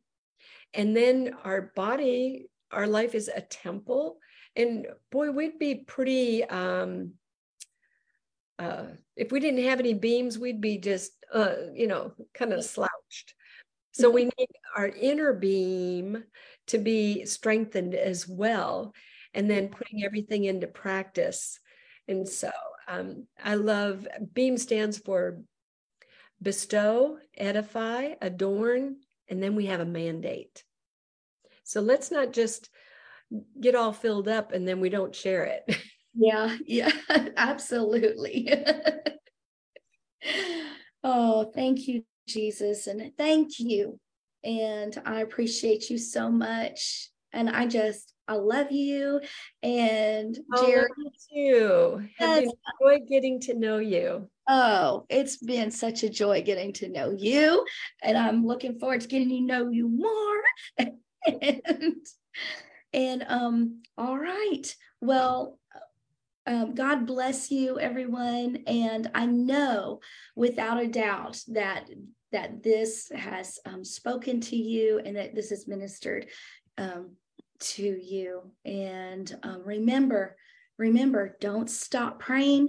And then our body, our life is a temple. And boy, we'd be pretty um uh if we didn't have any beams, we'd be just uh, you know, kind of slouched. So we need our inner beam to be strengthened as well, and then putting everything into practice. And so um, I love BEAM stands for bestow, edify, adorn, and then we have a mandate. So let's not just get all filled up and then we don't share it. Yeah, yeah, absolutely. oh, thank you, Jesus. And thank you. And I appreciate you so much. And I just, I love you. And oh, Jeri, too. Have enjoyed getting to know you. Oh, it's been such a joy getting to know you. And I'm looking forward to getting to know you more. and, and um, all right. Well, um, God bless you, everyone. And I know without a doubt that that this has um, spoken to you and that this has ministered um, to you. And um, remember, remember, don't stop praying.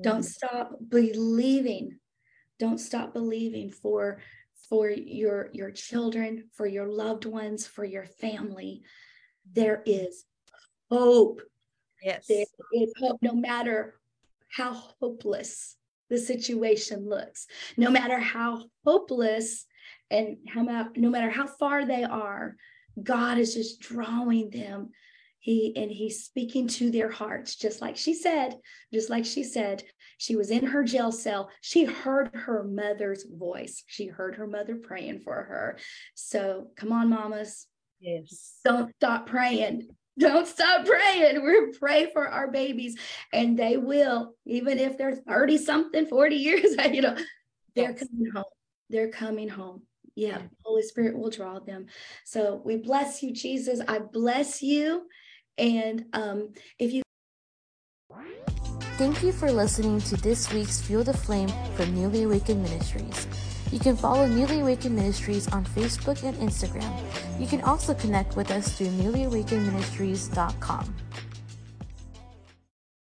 Don't stop believing. Don't stop believing for for your your children, for your loved ones, for your family. There is hope. Yes. There is hope no matter how hopeless the situation looks. No matter how hopeless and how no matter how far they are, God is just drawing them. He and he's speaking to their hearts, just like she said, just like she said, she was in her jail cell. She heard her mother's voice. She heard her mother praying for her. So come on, mamas. Yes. Don't stop praying. Don't stop praying. We're pray for our babies, and they will, even if they're 30 something, 40 years, you know, they're yes. coming home. They're coming home. Yeah, Holy Spirit will draw them. So we bless you, Jesus. I bless you. And um, if you Thank you for listening to this week's Fuel the Flame from Newly Awakened Ministries. You can follow Newly Awakened Ministries on Facebook and Instagram. You can also connect with us through newlyawakenedministries.com.